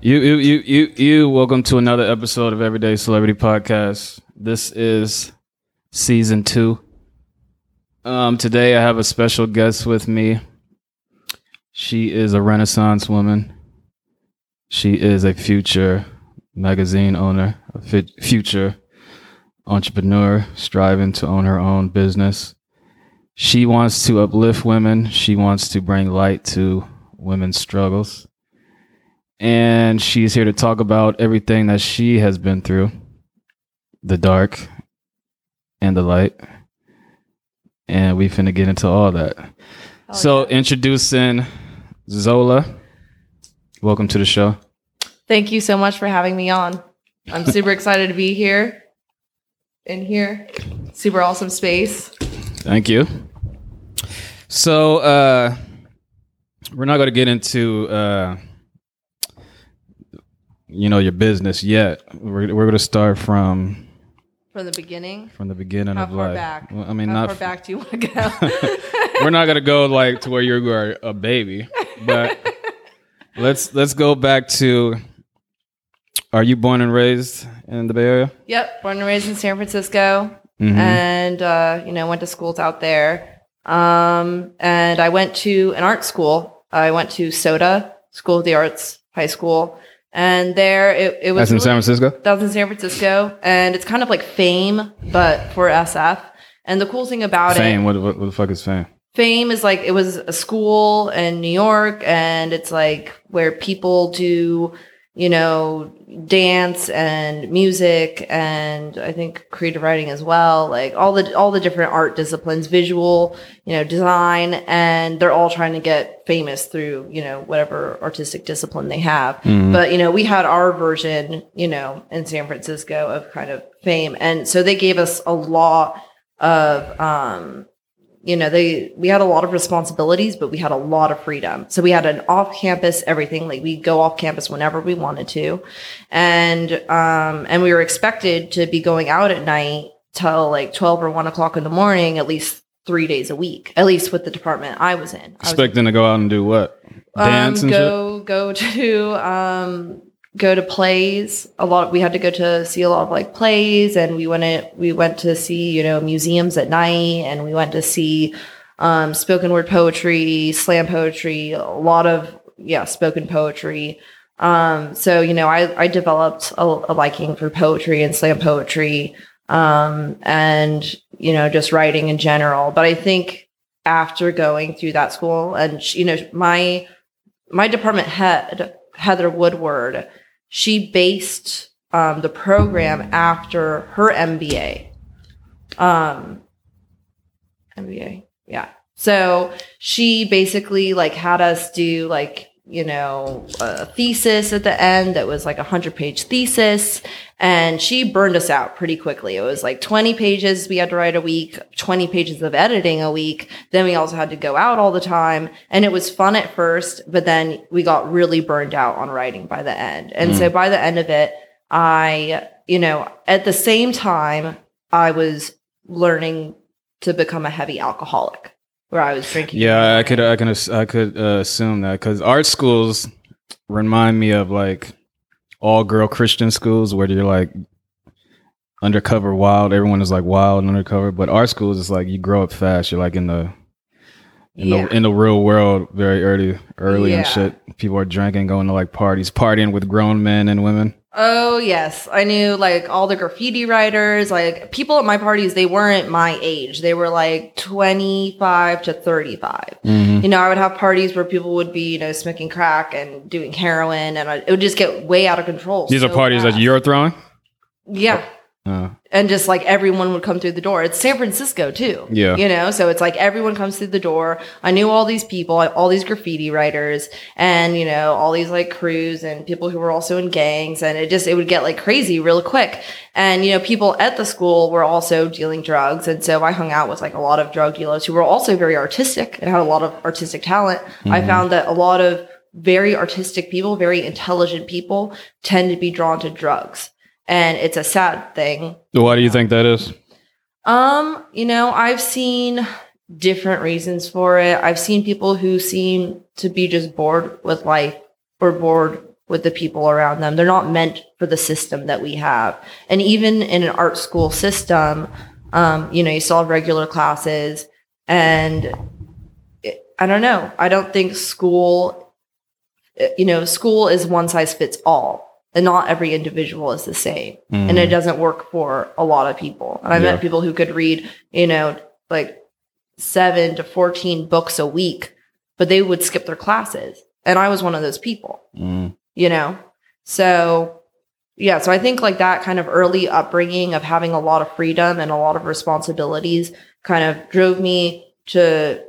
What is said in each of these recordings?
You, you, you, you, you. Welcome to another episode of Everyday Celebrity Podcast. This is season two. Um, today I have a special guest with me. She is a Renaissance woman. She is a future magazine owner, a future entrepreneur, striving to own her own business. She wants to uplift women. She wants to bring light to women's struggles and she's here to talk about everything that she has been through the dark and the light and we finna get into all that Oh, so yeah. introducing zola welcome to the show Thank you so much for having me on. I'm super excited to be here. In here. Super awesome space. thank you so uh we're not going to get into uh you know your business yet we're, we're going to start from From the beginning. from the beginning How of far life back? Well, i mean How not far back do you want to go? we're not gonna go like to where you were a baby, but let's let's go back to. Are you born and raised in the Bay Area? yep. Born and raised in San Francisco. Mhm. And uh, you know, went to schools out there. Um, and I went to an art school. I went to SOTA School of the Arts High School. And there it, it was That's in really- San Francisco. That was in San Francisco, and it's kind of like Fame, but for SF. And the cool thing about Fame. it, What, what what the fuck is fame? Fame is like it was a school in New York, and it's like where people do, you know, dance and music, and I think creative writing as well. Like all the all the different art disciplines, visual, you know, design, and they're all trying to get famous through you know whatever artistic discipline they have. Mhm. But you know, we had our version, you know, in San Francisco of kind of fame, and so they gave us a lot of, um, you know, they we had a lot of responsibilities, but we had a lot of freedom. So we had an off-campus everything, like we go off campus whenever we wanted to, and um, and we were expected to be going out at night till like twelve or one o'clock in the morning, at least three days a week, at least with the department I was in. I was Expecting to go out and do what? Dance um, and shit. go go to um go to plays. A lot we had to go to see a lot of like plays and we went to, we went to see you know museums at night and we went to see um spoken word poetry slam poetry a lot of yeah spoken poetry. Um so you know i i developed a, a liking for poetry and slam poetry um and you know just writing in general. But i think after going through that school and you know my my department head heather woodward she based um, the program after her mba um mba yeah. So she basically like had us do like you know a thesis at the end that was like a hundred page thesis. And she burned us out pretty quickly. It was like 20 pages we had to write a week 20 pages of editing a week. Then we also had to go out all the time. And it was fun at first but then we got really burned out on writing by the end. And so mm. by the end of it i you know at the same time i was learning to become a heavy alcoholic where i was drinking Yeah, I could I can I could uh, assume that because art schools remind me of like all girl Christian schools where you're like undercover wild. Everyone is like wild and undercover, but art schools is like you grow up fast. You're like in the in Yeah. the in the real world very early early and shit. People are drinking, going to like parties, partying with grown men and women. Oh yes, I knew like all the graffiti writers, like people at my parties. They weren't my age; they were like twenty five to thirty five. Mhm. You know, I would have parties where people would be, you know, smoking crack and doing heroin, and I, it would just get way out of control. These are parties fast. that you're throwing. yeah, Uh, and just like everyone would come through the door. It's San Francisco too. Yeah. You know, so it's like everyone comes through the door. I knew all these people, all these graffiti writers and, you know, all these like crews and people who were also in gangs. And it just, it would get like crazy real quick. And, you know, people at the school were also dealing drugs. And so I hung out with like a lot of drug dealers who were also very artistic and had a lot of artistic talent. I found that a lot of very artistic people, very intelligent people tend to be drawn to drugs. And it's a sad thing why do you think that is? um, you know, I've seen different reasons for it. I've seen people who seem to be just bored with life or bored with the people around them. They're not meant for the system that we have. And even in an art school system, um, you know, you still have regular classes and it, I don't know. I don't think school, you know, school is one size fits all. And not every individual is the same and it doesn't work for a lot of people. And I Yeah. met people who could read, you know, like seven to 14 books a week, but they would skip their classes. And I was one of those people, Mm. you know? So, yeah, so I think like that kind of early upbringing of having a lot of freedom and a lot of responsibilities kind of drove me to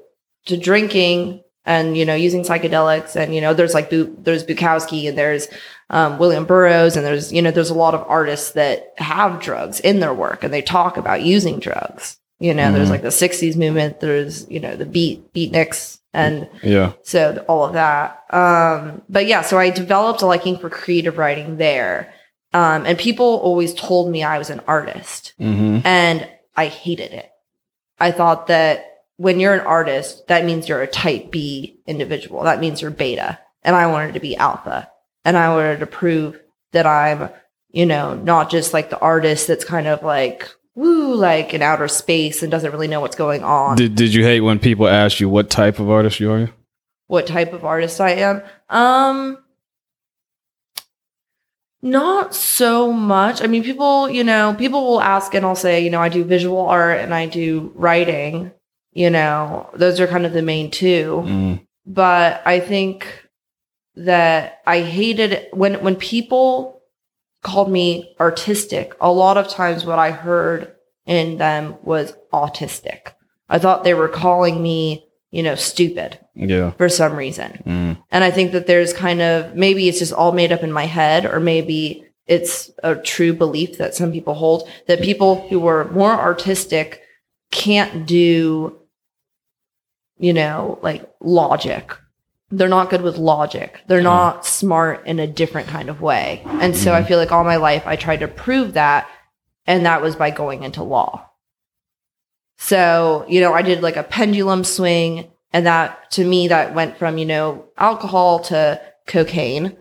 to drinking and you know using psychedelics and you know there's like Bu- there's Bukowski and there's um, William Burroughs and there's you know there's a lot of artists that have drugs in their work and they talk about using drugs. You know, there's Mhm. like the '60s movement. There's you know the beat beatniks and Yeah. so all of that. Um, but yeah, so I developed a liking for creative writing there. Um, and people always told me I was an artist Mm-hmm. and I hated it. I thought that when you're an artist, that means you're a type B individual. That means you're beta. And I wanted to be alpha. And I wanted to prove that I'm, you know, not just like the artist that's kind of like, woo, like in outer space and doesn't really know what's going on. Did Did you hate when people asked you what type of artist you are? what type of artist I am. Um not so much. I mean, people, you know, people will ask and I'll say, you know, I do visual art and I do writing, you know. Those are kind of the main two. Mm. But I think that I hated when when people called me artistic, a lot of times what I heard in them was autistic. I thought they were calling me, you know, stupid Yeah. for some reason. Mm. And I think that there's kind of maybe it's just all made up in my head, or maybe it's a true belief that some people hold that people who are more artistic can't do, you know, like logic. They're not good with logic. They're not smart in a different kind of way. And so I mm-hmm. feel like all my life I tried to prove that. And that was by going into law. So, you know, I did like a pendulum swing and that to me that went from, you know, alcohol to cocaine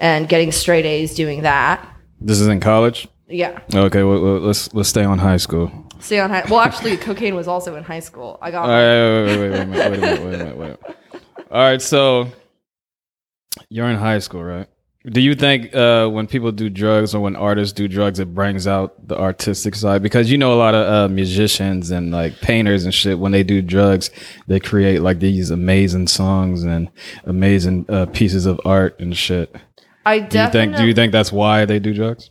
and getting straight A's doing that. This is in college. Yeah. Okay. Well, let's let's stay on high school. Stay on high. Well, actually, cocaine was also in high school. I got oh, right. Wait, wait, wait, wait, wait, wait. Wait. Wait a minute. All right. So you're in high school, right? Do you think uh, when people do drugs or when artists do drugs, it brings out the artistic side? Because you know a lot of uh, musicians and like painters and shit. When they do drugs, they create like these amazing songs and amazing uh, pieces of art and shit. I Do you definitely. think? Do you think that's why they do drugs?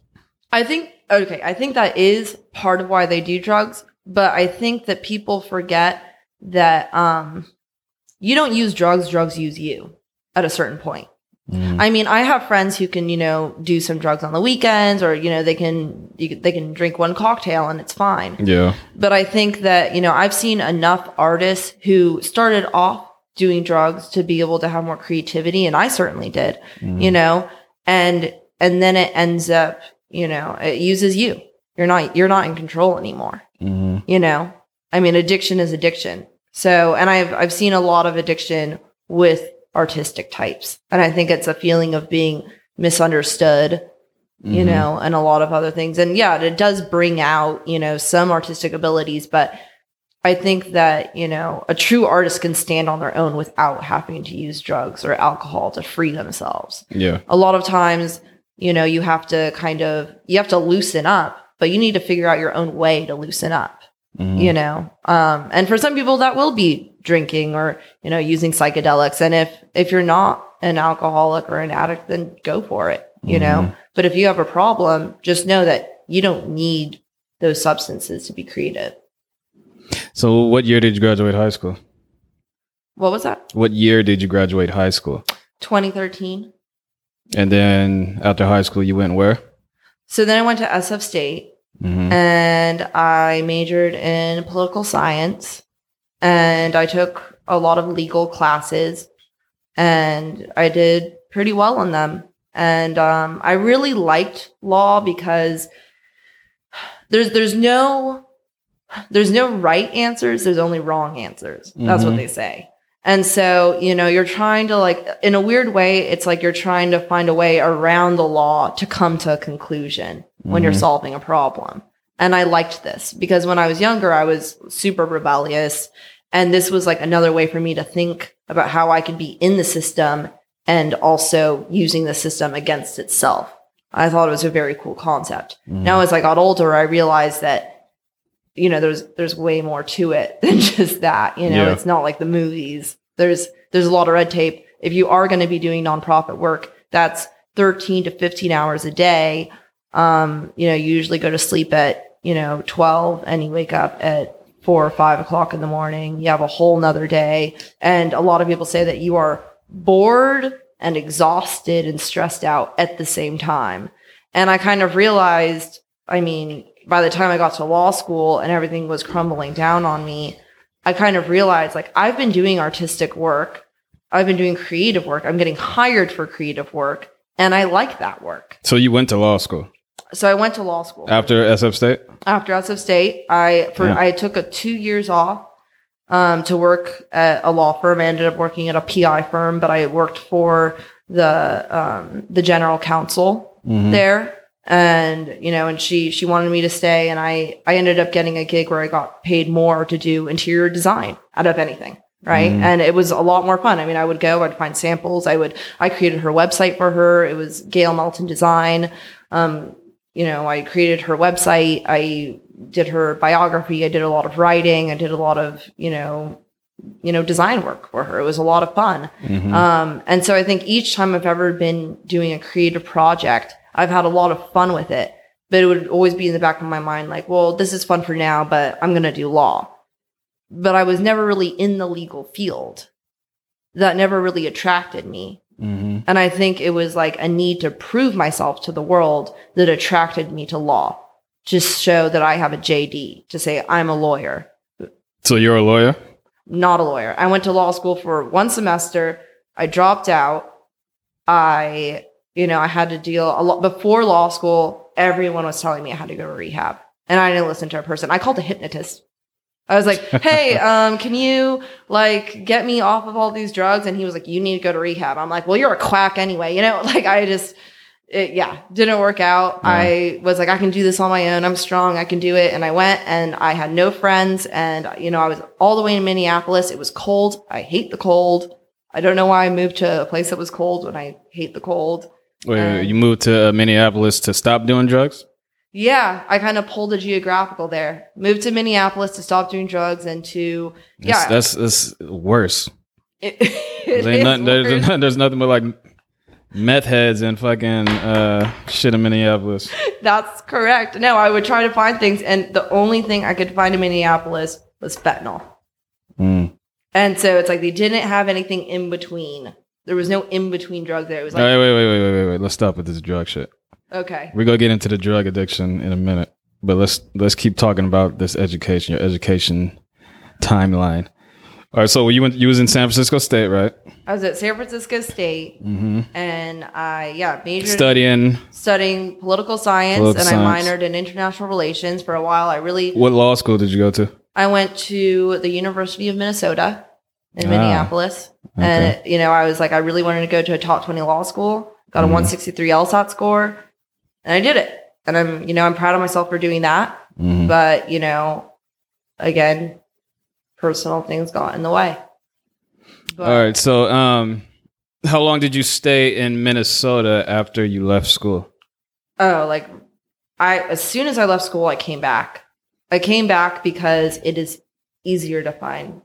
I think okay, I think that is part of why they do drugs, but I think that people forget that um you don't use drugs, drugs use you at a certain point. Mm. I mean, I have friends who can, you know, do some drugs on the weekends or you know, they can you, they can drink one cocktail and it's fine. Yeah. But I think that, you know, I've seen enough artists who started off doing drugs to be able to have more creativity and I certainly did, Mm. you know, and and then it ends up, you know, it uses you. You're not you're not in control anymore, hmm you know. I mean, addiction is addiction. So, and I've I've seen a lot of addiction with artistic types. And I think it's a feeling of being misunderstood you Mhm. know, and a lot of other things. And yeah, it does bring out, you know, some artistic abilities, but I think that, you know, a true artist can stand on their own without having to use drugs or alcohol to free themselves. Yeah. A lot of times, you know, you have to kind of you have to loosen up, but you need to figure out your own way to loosen up Mhm. you know um and for some people that will be drinking or you know using psychedelics and if if you're not an alcoholic or an addict then go for it you know Mhm. but if you have a problem just know that you don't need those substances to be creative. So, what year did you graduate high school? What was that? What year did you graduate high school? 2013. And then after high school, you went where? So then I went to SF State hmm and I majored in political science and I took a lot of legal classes and I did pretty well on them. And um, I really liked law because there's there's no there's no right answers, there's only wrong answers. That's what Mhm. they say. And so, you know, you're trying to like in a weird way, it's like you're trying to find a way around the law to come to a conclusion when you're Mhm. solving a problem. And I liked this because when I was younger, I was super rebellious. And this was like another way for me to think about how I could be in the system and also using the system against itself. I thought it was a very cool concept. Mhm. Now, as I got older, I realized that, you know, there's there's way more to it than just that. You know, Yeah. it's not like the movies. There's there's a lot of red tape. If you are going to be doing nonprofit work, that's 13 to 15 hours a day. Um, you know, you usually go to sleep at, you know, 12 and you wake up at four or five o'clock in the morning. You have a whole nother day. And a lot of people say that you are bored and exhausted and stressed out at the same time. And I kind of realized, I mean, by the time I got to law school and everything was crumbling down on me, I kind of realized like I've been doing artistic work. I've been doing creative work. I'm getting hired for creative work and I like that work. So, you went to law school So I went to law school. after SF State? After SF State, I for Yeah. I took a 2 years off um, to work at a law firm. I ended up working at a PI firm, but I worked for the um, the general counsel Mhm. there and you know and she she wanted me to stay and i i ended up getting a gig where i got paid more to do interior design out of anything right Mhm. and it was a lot more fun i mean i would go i'd find samples i would i created her website for her it was gail melton design um you know i created her website i did her biography i did a lot of writing i did a lot of you know you know design work for her it was a lot of fun Mhm. um, and so I think each time I've ever been doing a creative project, I've had a lot of fun with it. But it would always be in the back of my mind, like, well, this is fun for now, but I'm going to do law. But I was never really in the legal field. That never really attracted me. Mhm. And I think it was like a need to prove myself to the world that attracted me to law. Just show that I have a JD to say I'm a lawyer So, you're a lawyer? not a lawyer. I went to law school for one semester. I dropped out. I, you know, I had to deal a lot before law school. Everyone was telling me I had to go to rehab, and I didn't listen to a person. I called a hypnotist. I was like, "Hey, um, can you like get me off of all these drugs?" And he was like, "You need to go to rehab." I'm like, "Well, you're a quack anyway." You know, like I just, it, yeah, didn't work out. Yeah. I was like, "I can do this on my own. I'm strong. I can do it." And I went, and I had no friends, and you know, I was all the way in Minneapolis. It was cold. I hate the cold. I don't know why I moved to a place that was cold when I hate the cold. Wait, Um, you moved to uh, Minneapolis to stop doing drugs? Yeah, I kind of pulled a geographical there. Moved to Minneapolis to stop doing drugs and to yeah, That's, that's, that's worse. it, There's, it is nothing, there's, worse. there's, there's nothing but like meth heads and fucking uh, shit in Minneapolis. That's correct. No, I would try to find things, and the only thing I could find in Minneapolis was fentanyl. Mm. And so it's like they didn't have anything in between. There was no in between drug there. It was like wait, wait, wait, wait, wait, wait, wait. Let's stop with this drug shit. Okay, We're gonna get into the drug addiction in a minute, but let's let's keep talking about this education, your education timeline. All right, so you went, you was in San Francisco State, right? I was at San Francisco State, Mm-hmm. and I yeah majored Studying studying political science, Political and science. I minored in international relations for a while. I really what law school did you go to? I went to the University of Minnesota in Ah, Minneapolis. And, you know, I was like, I really wanted to go to a top 20 law school, got a Mhm. 163 LSAT score, and I did it. And I'm, you know, I'm proud of myself for doing that. Mhm. But, you know, again, personal things got in the way. But All right, so um, how long did you stay in Minnesota after you left school? Oh, like I as soon as I left school, I came back. I came back because it is easier to find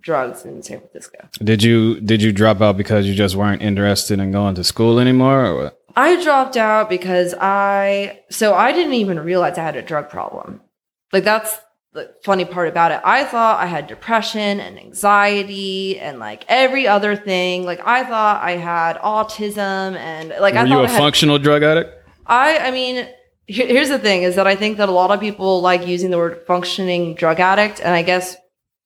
drugs in San Francisco. Did you did you drop out because you just weren't interested in going to school anymore, or what? I dropped out because I so I didn't even realize I had a drug problem. Like that's the funny part about it. I thought I had depression and anxiety and like every other thing. Like I thought I had autism and like I Were thought you a I had functional drug addict? I I mean, here- here's the thing is that I think that a lot of people like using the word functioning drug addict and I guess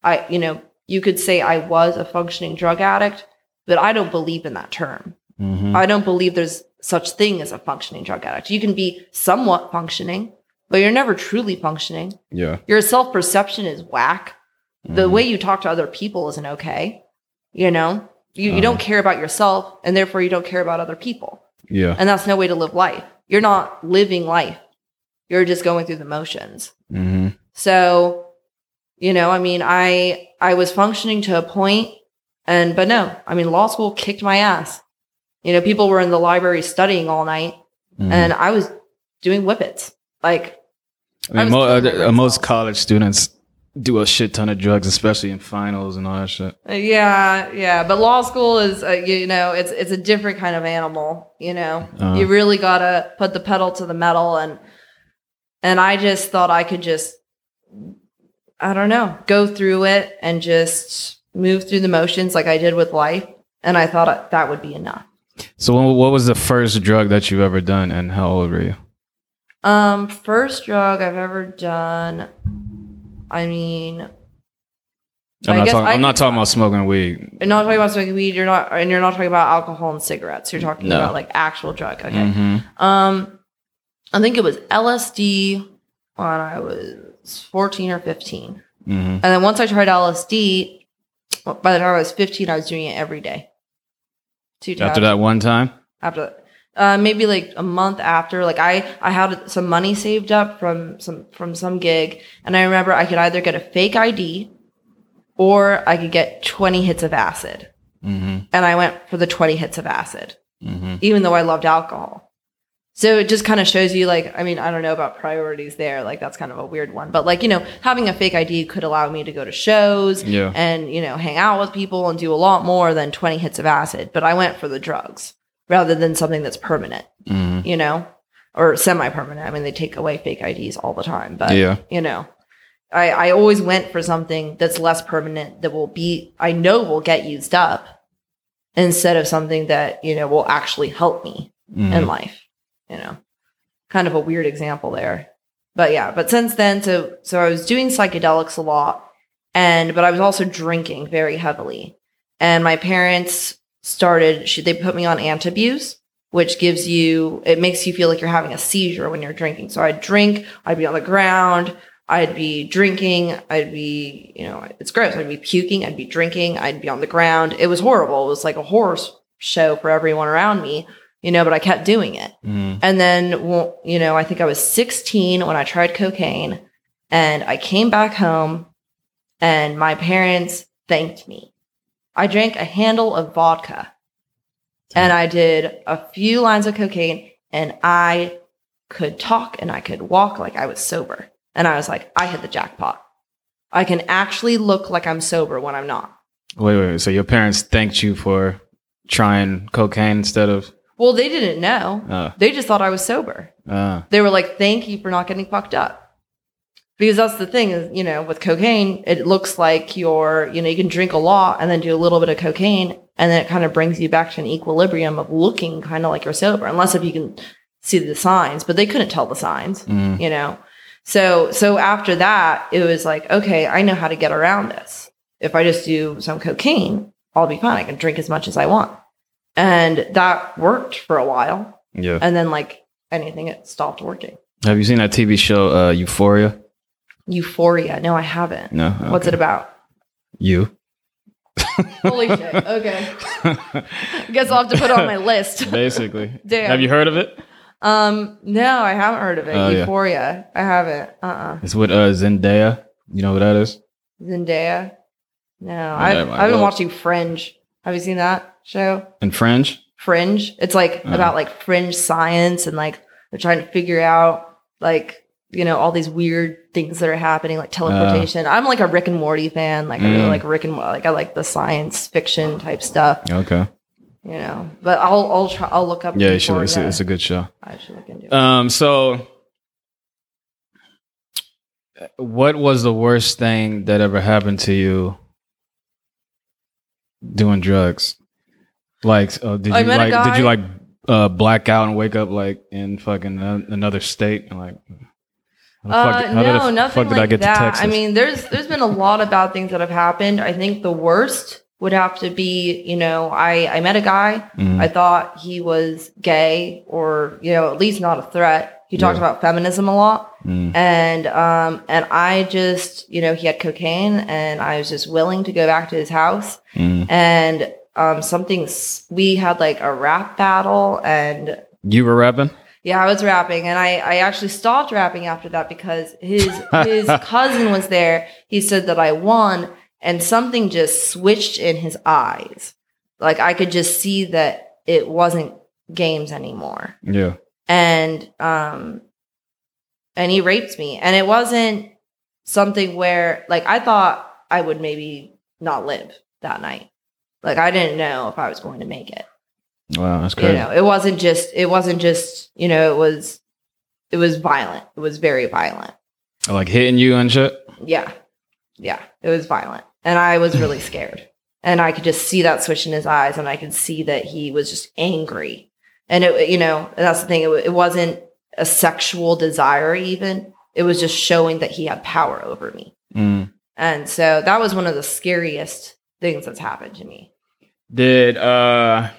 I you know, you could say I was a functioning drug addict, but I don't believe in that term. Mm-hmm. I don't believe there's such thing as a functioning drug addict. You can be somewhat functioning, but you're never truly functioning. Yeah. Your self-perception is whack. The Mhm. way you talk to other people isn't okay. You know? You, you Uh-huh. don't care about yourself and therefore you don't care about other people. Yeah. And that's no way to live life. You're not living life. You're just going through the motions. Mm-hmm. So, you know, I mean, I I was functioning to a point and but no, I mean, law school kicked my ass. You know, people were in the library studying all night Mm-hmm. and I was doing whippets. Like, I mean, I mo- uh, uh, most college students do a shit ton of drugs, especially in finals and all that shit. uh, yeah, yeah, but law school is uh, you know, it's it's a different kind of animal, you know. Uh-huh. You really got to put the pedal to the metal and and I just thought I could just I don't know, go through it and just move through the motions like I did with life and I thought that would be enough. So, what, what was the first drug that you've ever done, and how old were you? Um first drug I've ever done I mean I'm not talking. I I'm not talking about smoking weed. you're not talking about smoking weed, you're not and you're not talking about alcohol and cigarettes. You're talking No. about like actual drug. Okay. Mhm. Um, I think it was LSD when I was 14 or 15. Mhm. And then once I tried LSD, by the time I was 15, I was doing it every day. Two After that one time. After uh, maybe like a month after, like I, I had some money saved up from some, from some gig. And I remember I could either get a fake ID or I could get 20 hits of acid. Mm-hmm. And I went for the 20 hits of acid Mm-hmm. even though I loved alcohol. So it just kind of shows you, like, I mean, I don't know about priorities there. Like, that's kind of a weird one. But, like, you know, having a fake ID could allow me to go to shows Yeah. and, you know, hang out with people and do a lot more than 20 hits of acid. But I went for the drugs rather than something that's permanent, Mm-hmm. you know, or semi permanent. I mean, they take away fake IDs all the time. But, Yeah. you know, I, I always went for something that's less permanent that will be, I know will get used up instead of something that, you know, will actually help me Mm-hmm. in life you know kind of a weird example there. But yeah but since then so so i was doing psychedelics a lot and but i was also drinking very heavily. And my parents started she, they put me on antabuse which gives you it makes you feel like you're having a seizure when you're drinking. So i'd drink i'd be on the ground i'd be drinking i'd be you know it's gross. I'd be puking i'd be drinking i'd be on the ground. It was horrible. It was like a horror show for everyone around me you know but i kept doing it Mm-hmm. and then, well, you know, I think I was 16 when I tried cocaine and I came back home and my parents thanked me. I drank a handle of vodka and I did a few lines of cocaine and I could talk and I could walk like I was sober. And I was like, I hit the jackpot. I can actually look like I'm sober when I'm not. Wait, wait, wait. So your parents thanked you for trying cocaine instead of Well, they didn't know. uh They just thought I was sober. uh they were like, thank you for not getting fucked up. Because that's the thing is, you know, with cocaine, it looks like you're, you know, you can drink a lot and then do a little bit of cocaine and then it kind of brings you back to an equilibrium of looking kind of like you're sober, unless if you can see the signs, but they couldn't tell the signs, mm, you know? So, so after that, it was like, okay, I know how to get around this. If I just do some cocaine, I'll be fine. I can drink as much as I want. And that worked for a while. yeah. And then like anything, it stopped working. Have you seen that TV show uh, Euphoria? Euphoria. No, I haven't. No. What's it about? You. Holy shit. Okay. I guess I'll have to put it on my list. Basically. Damn. Have you heard of it? Um, no, I haven't heard of it. Yeah. Euphoria. I haven't. Uh-uh. It's with uh, Zendaya. You know who that is? Zendaya. No, Yeah, I've, I've been watching Fringe. Have you seen that show? And Fringe. Fringe. It's like Uh-huh. about like fringe science and like they're trying to figure out like you know all these weird things that are happening like teleportation. I'm like a Rick and Morty fan. Like I really Uh. Mm. like Rick and like I like the science fiction type stuff. Okay. you know. But I'll I'll try. I'll look up. Yeah, you should, it's, a, it's a good show. I should look into it. Um, so what was the worst thing that ever happened to you doing drugs? Like, uh, did I you met a like? Did you guy- like uh, black out and wake up like in fucking an- another state and like? how the Uh, fuck- how the no, f- nothing fuck did I like get to that. Texas? I mean, there's there's been a lot of bad things that have happened. I think the worst would have to be, you know, I I met a guy. Mhm. I thought he was gay or you know at least not a threat. He talked Yeah. about feminism a lot, Mm. and um and I just you know he had cocaine, and I was just willing to go back to his house Mm. and um something we had like a rap battle and You were rapping? yeah, I was rapping, and I, I actually stopped rapping after that because his his cousin was there. He said that I won, and something just switched in his eyes. Like I could just see that it wasn't games anymore, Yeah. And um, and he raped me, and it wasn't something where like I thought I would maybe not live that night. Like I didn't know if I was going to make it. Wow, that's you know it wasn't just it wasn't just you know it was it was violent. It was very violent. Like hitting you and shit. yeah. Yeah it was violent. And i was really scared. And i could just see that switch in his eyes and i could see that he was just angry and it you know that's the thing it, it wasn't a sexual desire even it was just showing that he had power over me Mm. and so that was one of the scariest things that's happened to me Did uh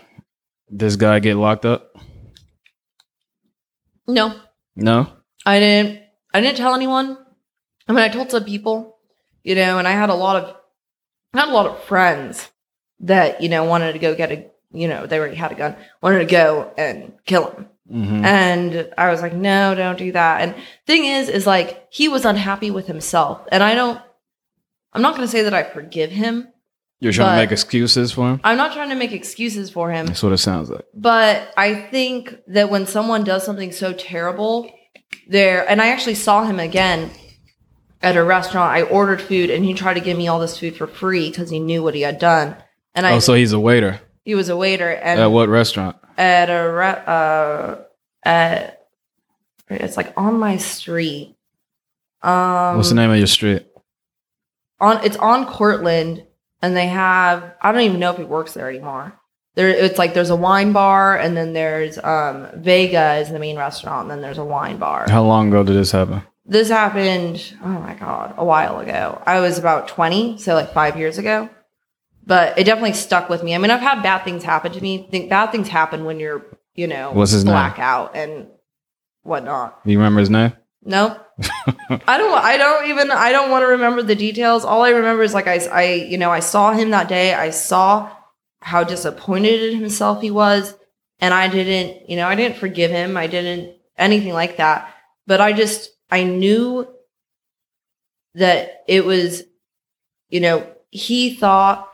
this guy get locked up? no No. I didn't I didn't tell anyone. I mean I told some people, you know, and I had a lot of I had a lot of friends that, you know, wanted to go get a you know, they already had a gun, wanted to go and kill him. hmm And I was like, no, don't do that. And thing is, is like he was unhappy with himself. And I don't I'm not gonna say that I forgive him. You're trying to make excuses for him. I'm not trying to make excuses for him. That's what it sounds like. But I think that when someone does something so terrible, there, and I actually saw him again at a restaurant. I ordered food, and he tried to give me all this food for free because he knew what he had done. And I, oh, so he's a waiter he was a waiter, and at what restaurant? at a, re- uh, at it's like on my street. Um, What's the name of your street? on it's on Cortland and they have I don't even know if he works there anymore. There it's like there's a wine bar and then there's um Vega is the main restaurant and then there's a wine bar. How long ago did this happen? This happened oh my god, a while ago. I was about 20, so like 5 years ago. But it definitely stuck with me. I mean, I've had bad things happen to me. Think bad things happen when you're, you know, What's his name? blackout and whatnot. You remember his name? Nope. I don't. I don't even. I don't want to remember the details. All I remember is like I. I. You know. I saw him that day. I saw how disappointed in himself he was, and I didn't. You know. I didn't forgive him. I didn't anything like that. But I just. I knew that it was. You know. He thought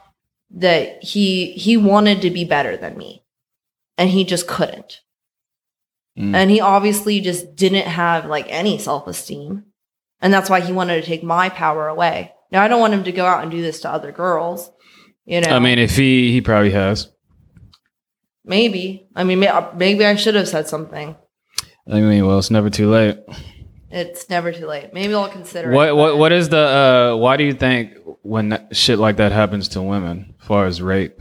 that he he wanted to be better than me, and he just couldn't. Mm. and he obviously just didn't have like any self-esteem. And that's why he wanted to take my power away. Now i don't want him to go out and do this to other girls you know? I mean, if he he probably has. maybe. I mean maybe i should have said something. I mean, well, it's never too late. It's never too late. Maybe i'll consider What it what what is the uh why do you think when that shit like that happens to women as far as rape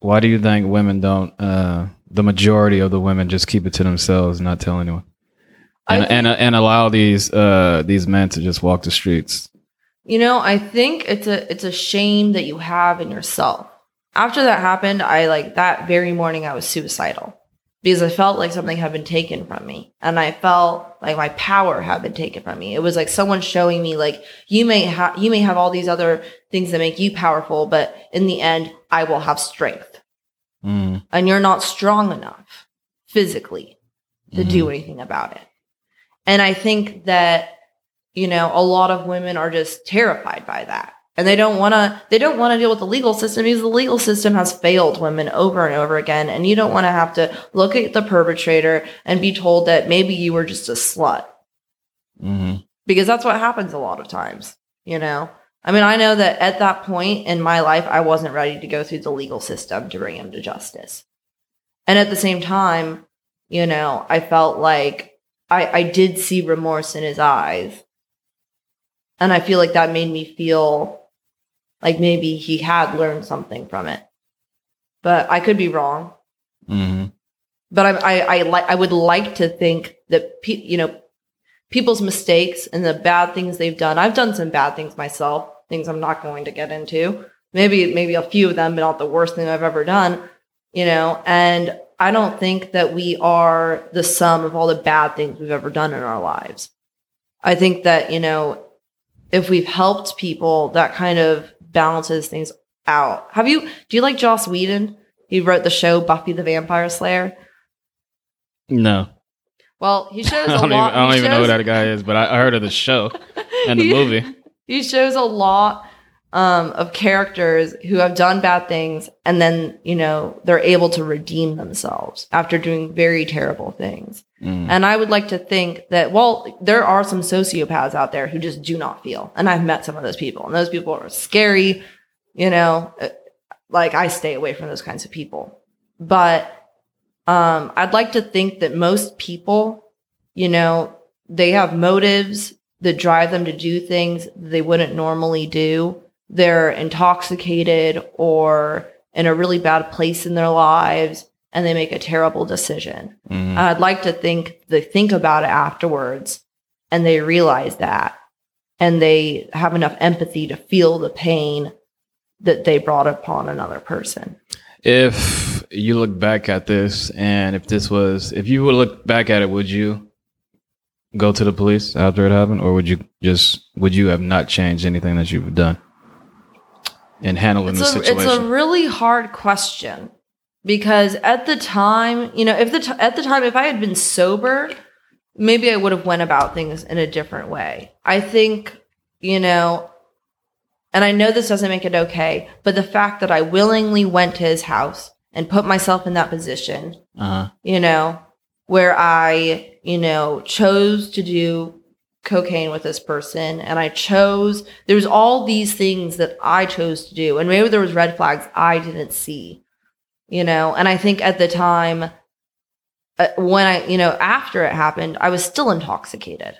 why do you think women don't uh the majority of the women just keep it to themselves not tell anyone? And think- and, and allow these uh these men to just walk the streets. You know i think it's a it's a shame that you have in yourself. After that happened i like that very morning i was suicidal because I felt like something had been taken from me and I felt like my power had been taken from me. It was like someone showing me like you may have you may have all these other things that make you powerful, but in the end I will have strength. mm. And you're not strong enough physically to Mm-hmm. do anything about it. And I think that you know, a lot of women are just terrified by that. And they don't want to they don't want to deal with the legal system because the legal system has failed women over and over again and you don't want to have to look at the perpetrator and be told that maybe you were just a slut hmm because that's what happens a lot of times, you know. I mean, I know that at that point in my life, I wasn't ready to go through the legal system to bring him to justice. And at the same time, you know, I felt like I, I did see remorse in his eyes. And I feel like that made me feel like maybe he had learned something from it. But I could be wrong. Mm-hmm. But I, I, I like, I would like to think that, pe- you know, people's mistakes and the bad things they've done. I've done some bad things myself, things I'm not going to get into. Maybe, maybe a few of them, but not the worst thing I've ever done, you know, and I don't think that we are the sum of all the bad things we've ever done in our lives. I think that, you know, if we've helped people, that kind of balances things out. Have you, do you like Joss Whedon? He wrote the show Buffy the Vampire Slayer. No, Well, he shows I a don't, even, lot. I don't even know who that guy is, but I, I heard of the show and the He- movie. He shows a lot um, of characters who have done bad things and then, you know, they're able to redeem themselves after doing very terrible things. Mm. And I would like to think that, well, there are some sociopaths out there who just do not feel. And I've met some of those people, and those people are scary. You know, Uh, like I stay away from those kinds of people. But um, I'd like to think that most people, you know, they have motives that drive them to do things they wouldn't normally do. They're intoxicated or in a really bad place in their lives and they make a terrible decision. Mhm. I'd like to think they think about it afterwards and they realize that and they have enough empathy to feel the pain that they brought upon another person. If you look back at this, and if this was, if you would look back at it, would you go to the police after it happened, or would you just, would you have not changed anything that you've done in handling the situation? it's a really hard question because at the time, you know, if the t- at the time if I had been sober, maybe I would have went about things in a different way. I think, you know, and I know this doesn't make it okay, but the fact that I willingly went to his house and put myself in that position, uh-huh. you know, where I, you know, chose to do cocaine with this person and I chose there was all these things that I chose to do and maybe there was red flags I didn't see. You know, and I think at the time uh, when I, you know, after it happened, I was still intoxicated.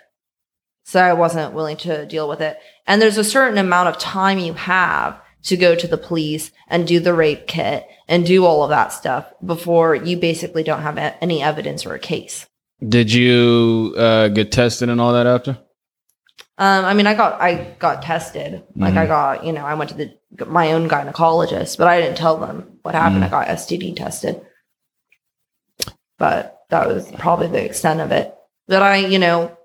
So I wasn't willing to deal with it. And there's a certain amount of time you have to go to the police and do the rape kit and do all of that stuff before you basically don't have any evidence or a case. Did you uh, get tested and all that after? Um, I mean, I got I got tested. Like I Mhm. got, you know, I went to the my own gynecologist, but I didn't tell them what happened. Mhm. I got STD tested, but that was probably the extent of it. But I, you know,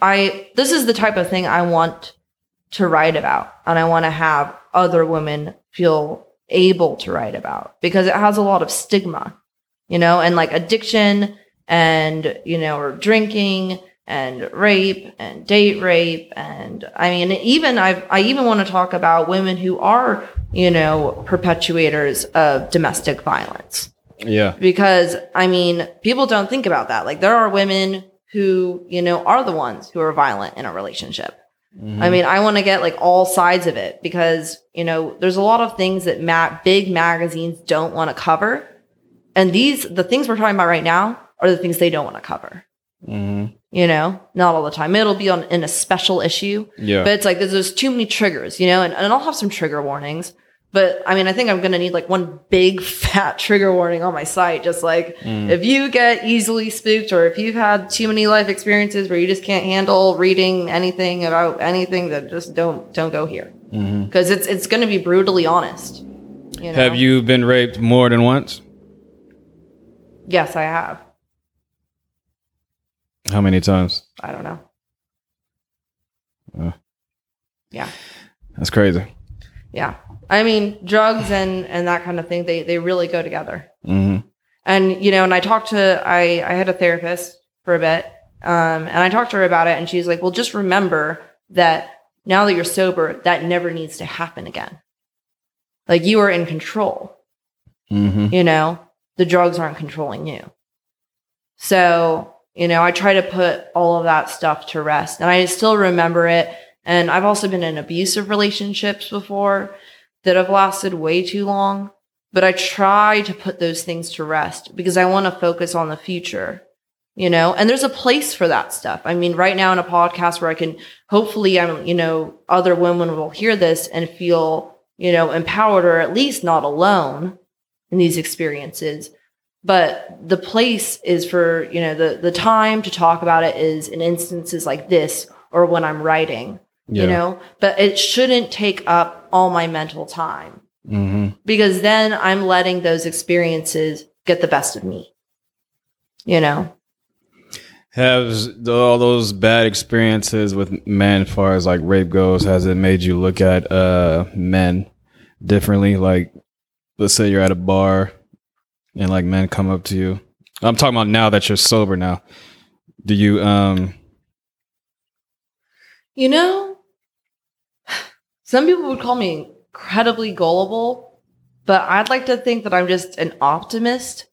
I this is the type of thing I want to write about, and I want to have other women feel able to write about because it has a lot of stigma, you know, and like addiction and you know, or drinking and rape and date rape and I mean even I I even want to talk about women who are you know perpetuators of domestic violence Yeah. because I mean people don't think about that like there are women who you know are the ones who are violent in a relationship Mhm. I mean, I want to get like all sides of it because, you know, there's a lot of things that ma- big magazines don't want to cover. And these, the things we're talking about right now are the things they don't want to cover. Mhm. You know, not all the time. It'll be on in a special issue, Yeah. but it's like there's, there's too many triggers, you know, and, and I'll have some trigger warnings. But I mean, I think I'm going to need like one big fat trigger warning on my site. Just like Mm. if you get easily spooked or if you've had too many life experiences where you just can't handle reading anything about anything, that just don't don't go here Mhm. because it's it's going to be brutally honest. You know? Have you been raped more than once? Yes, I have. How many times? I don't know. Uh. Yeah. That's crazy. Yeah. I mean, drugs and and that kind of thing, they they really go together. hmm And you know, and I talked to I I had a therapist for a bit, um, and I talked to her about it, and she's like, "Well, just remember that now that you're sober, that never needs to happen again. Like you are in control. hmm You know, the drugs aren't controlling you. So you know, I try to put all of that stuff to rest, and I still remember it. And I've also been in abusive relationships before that have lasted way too long. But I try to put those things to rest because I want to focus on the future, you know? And there's a place for that stuff. I mean, right now in a podcast where I can hopefully, I'm, you know, other women will hear this and feel, you know, empowered or at least not alone in these experiences but the place is for you know the the time to talk about it is in instances like this or when i'm writing Yeah. you know but it shouldn't take up all my mental time hmm because then i'm letting those experiences get the best of me you know Has all those bad experiences with men, as far as like rape goes, has it made you look at uh men differently? Like, let's say you're at a bar and like men come up to you. I'm talking about now that you're sober. Now, do you um? You know, some people would call me incredibly gullible, but I'd like to think that I'm just an optimist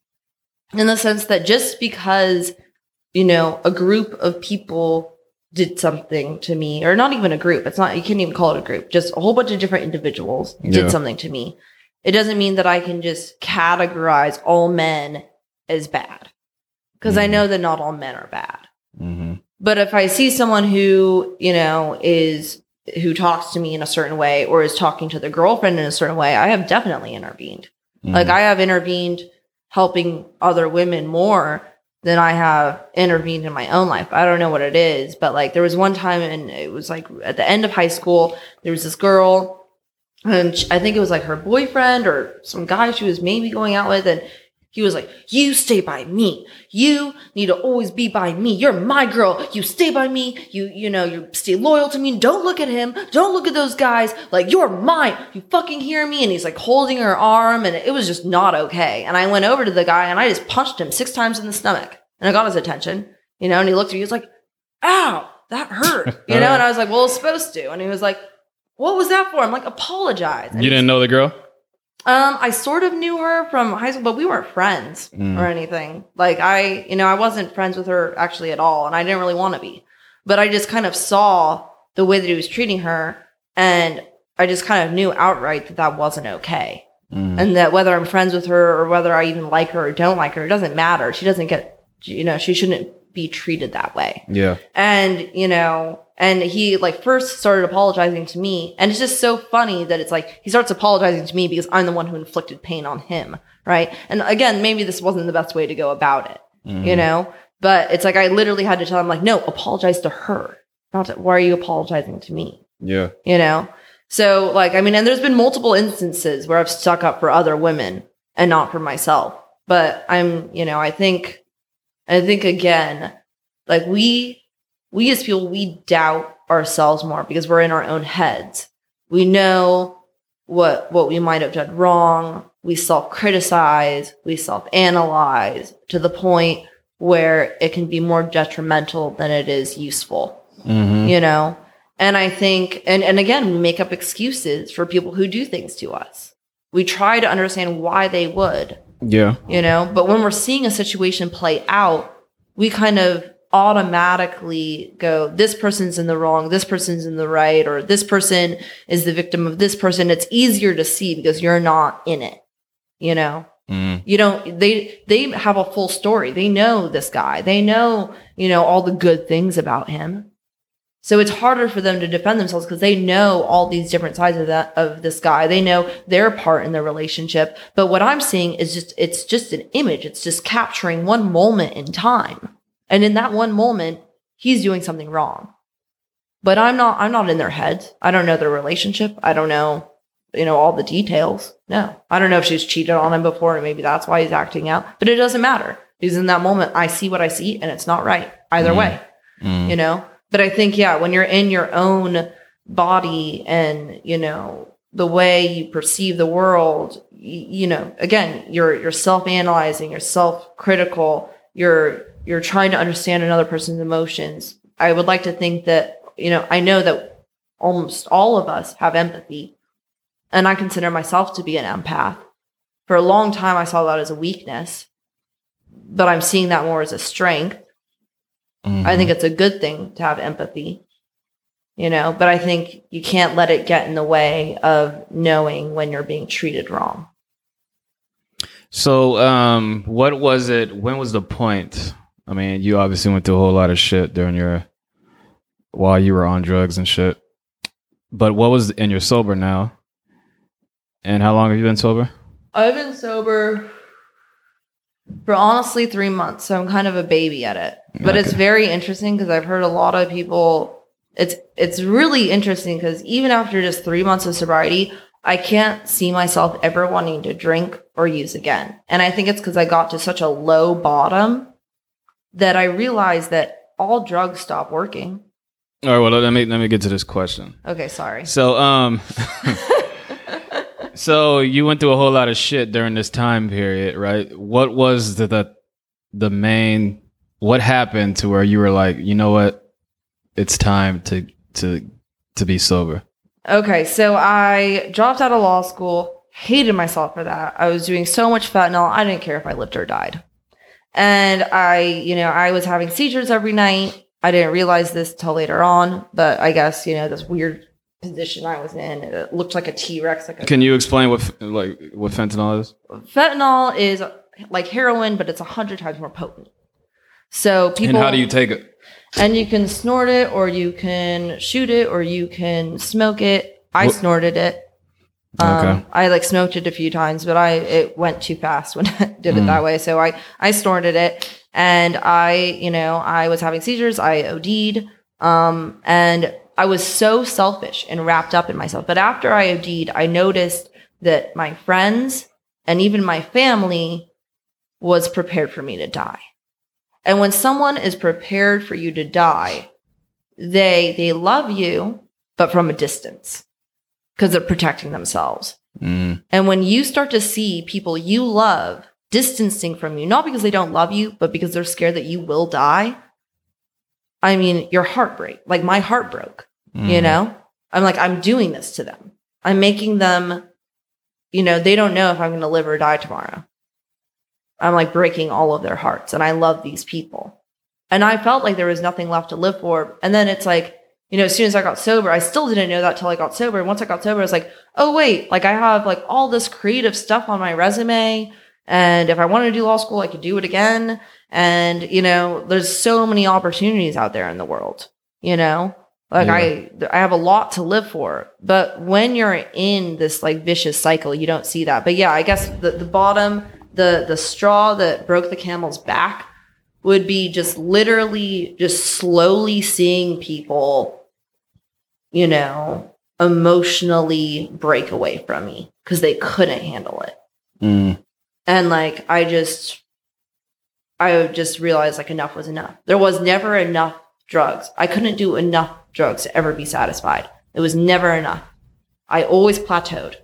in the sense that just because, you know, a group of people did something to me, or not even a group, it's not, you can't even call it a group, just a whole bunch of different individuals Yeah. did something to me. It doesn't mean that I can just categorize all men as bad because I Mhm. know that not all men are bad. hmm But if I see someone who, you know, is who talks to me in a certain way or is talking to their girlfriend in a certain way, I have definitely intervened. Mm-hmm. Like I have intervened helping other women more than I have intervened in my own life. I don't know what it is, but like there was one time and it was like at the end of high school, there was this girl and sh- I think it was like her boyfriend or some guy she was maybe going out with and he was like, "You stay by me. You need to always be by me. You're my girl. You stay by me. You you know, you stay loyal to me. Don't look at him. Don't look at those guys. Like you're mine. You fucking hear me?" And he's like holding her arm and it was just not okay. And I went over to the guy and I just punched him 6 times in the stomach. And I got his attention. You know, and he looked at me. He was like, "Ow, that hurt." You know, and I was like, "Well, it's supposed to." And he was like, "What was that for?" I'm like, "Apologize." And You didn't know the girl? um, I sort of knew her from high school, but we weren't friends Mm. or anything. Like I, you know, I wasn't friends with her actually at all, and I didn't really want to be. But I just kind of saw the way that he was treating her, and I just kind of knew outright that that wasn't okay, Mm. and that whether I'm friends with her or whether I even like her or don't like her, it doesn't matter. She doesn't get, you know, she shouldn't be treated that way. Yeah. and you know and he like first started apologizing to me. And it's just so funny that it's like he starts apologizing to me because i'm the one who inflicted pain on him right? And again maybe this wasn't the best way to go about it Mm-hmm. you know? But it's like i literally had to tell him like no apologize to her. Not to, why are you apologizing to me? Yeah. you know? So like i mean and there's been multiple instances where i've stuck up for other women and not for myself. But i'm you know i think i think again like we we as people we doubt ourselves more because we're in our own heads. We know what what we might have done wrong. We self-criticize. We self-analyze to the point where it can be more detrimental than it is useful hmm you know? And i think and and again we make up excuses for people who do things to us. We try to understand why they would Yeah. you know but when we're seeing a situation play out we kind of automatically go this person's in the wrong this person's in the right or this person is the victim of this person. It's easier to see because you're not in it you know? Mm. you don't they they have a full story. They know this guy. They know you know all the good things about him so it's harder for them to defend themselves because they know all these different sides of that of this guy. They know their part in the relationship. But what i'm seeing is just it's just an image. It's just capturing one moment in time. And in that one moment he's doing something wrong. But i'm not i'm not in their heads. I don't know their relationship. I don't know you know all the details. No. I don't know if she's cheated on him before and maybe that's why he's acting out. But it doesn't matter. Because in that moment i see what i see and it's not right either Mhm. way. Mm. you know but i think yeah when you're in your own body and you know the way you perceive the world you know again you're you're self-analyzing you're self-critical you're you're trying to understand another person's emotions. I would like to think that you know i know that almost all of us have empathy and i consider myself to be an empath. For a long time i saw that as a weakness but i'm seeing that more as a strength I Mhm. think it's a good thing to have empathy. you know, but I think you can't let it get in the way of knowing when you're being treated wrong. So, um, what was it? When was the point? I mean, you obviously went through a whole lot of shit during your while you were on drugs and shit. But what was and you're sober now? And how long have you been sober? I've been sober for honestly three months, so I'm kind of a baby at it. But it's very interesting because I've heard a lot of people. It's it's really interesting because even after just three months of sobriety, I can't see myself ever wanting to drink or use again. And I think it's because I got to such a low bottom that I realized that all drugs stop working. All right. Well, let me let me get to this question. Okay, sorry. So, um, so you went through a whole lot of shit during this time period, right? What was the the, the main? What happened to where you were like, you know what, it's time to to to be sober? Okay, so I dropped out of law school, hated myself for that. I was doing so much fentanyl, I didn't care if I lived or died. And I, you know, I was having seizures every night. I didn't realize this till later on, but I guess, you know, this weird position I was in, it looked like a T-Rex. Like a, Can you explain what like what fentanyl is? fentanyl is like heroin, but it's a hundred times more potent. So people and how do you take it? and you can snort it or you can shoot it or you can smoke it i What- snorted it um, Okay. i like smoked it a few times but i it went too fast when i did it Mm. that way so i i snorted it and i you know i was having seizures i od'd um and i was so selfish and wrapped up in myself but after i od'd i noticed that my friends and even my family was prepared for me to die and when someone is prepared for you to die, they they love you, but from a distance because they're protecting themselves. Mm, And when you start to see people you love distancing from you, not because they don't love you, but because they're scared that you will die, I mean, your heart break. Like my heart broke, you mm. know? I'm like, I'm doing this to them. I'm making them, you know, they don't know if I'm going to live or die tomorrow. I'm like breaking all of their hearts. And I love these people. And I felt like there was nothing left to live for. And then it's like, you know, as soon as I got sober, I still didn't know that till I got sober. And once I got sober, I was like, oh, wait, like I have like all this creative stuff on my resume. And if I wanted to do law school, I could do it again. And, you know, there's so many opportunities out there in the world, you know? Like I, I have a lot to live for, but when you're in this like vicious cycle, you don't see that. But yeah, I guess the, the bottom, the, the straw that broke the camel's back would be just literally just slowly seeing people, you know, emotionally break away from me because they couldn't handle it. Mm, And like, I just, I just realized like enough was enough. There was never enough drugs. I couldn't do enough drugs to ever be satisfied. It was never enough. I always plateaued.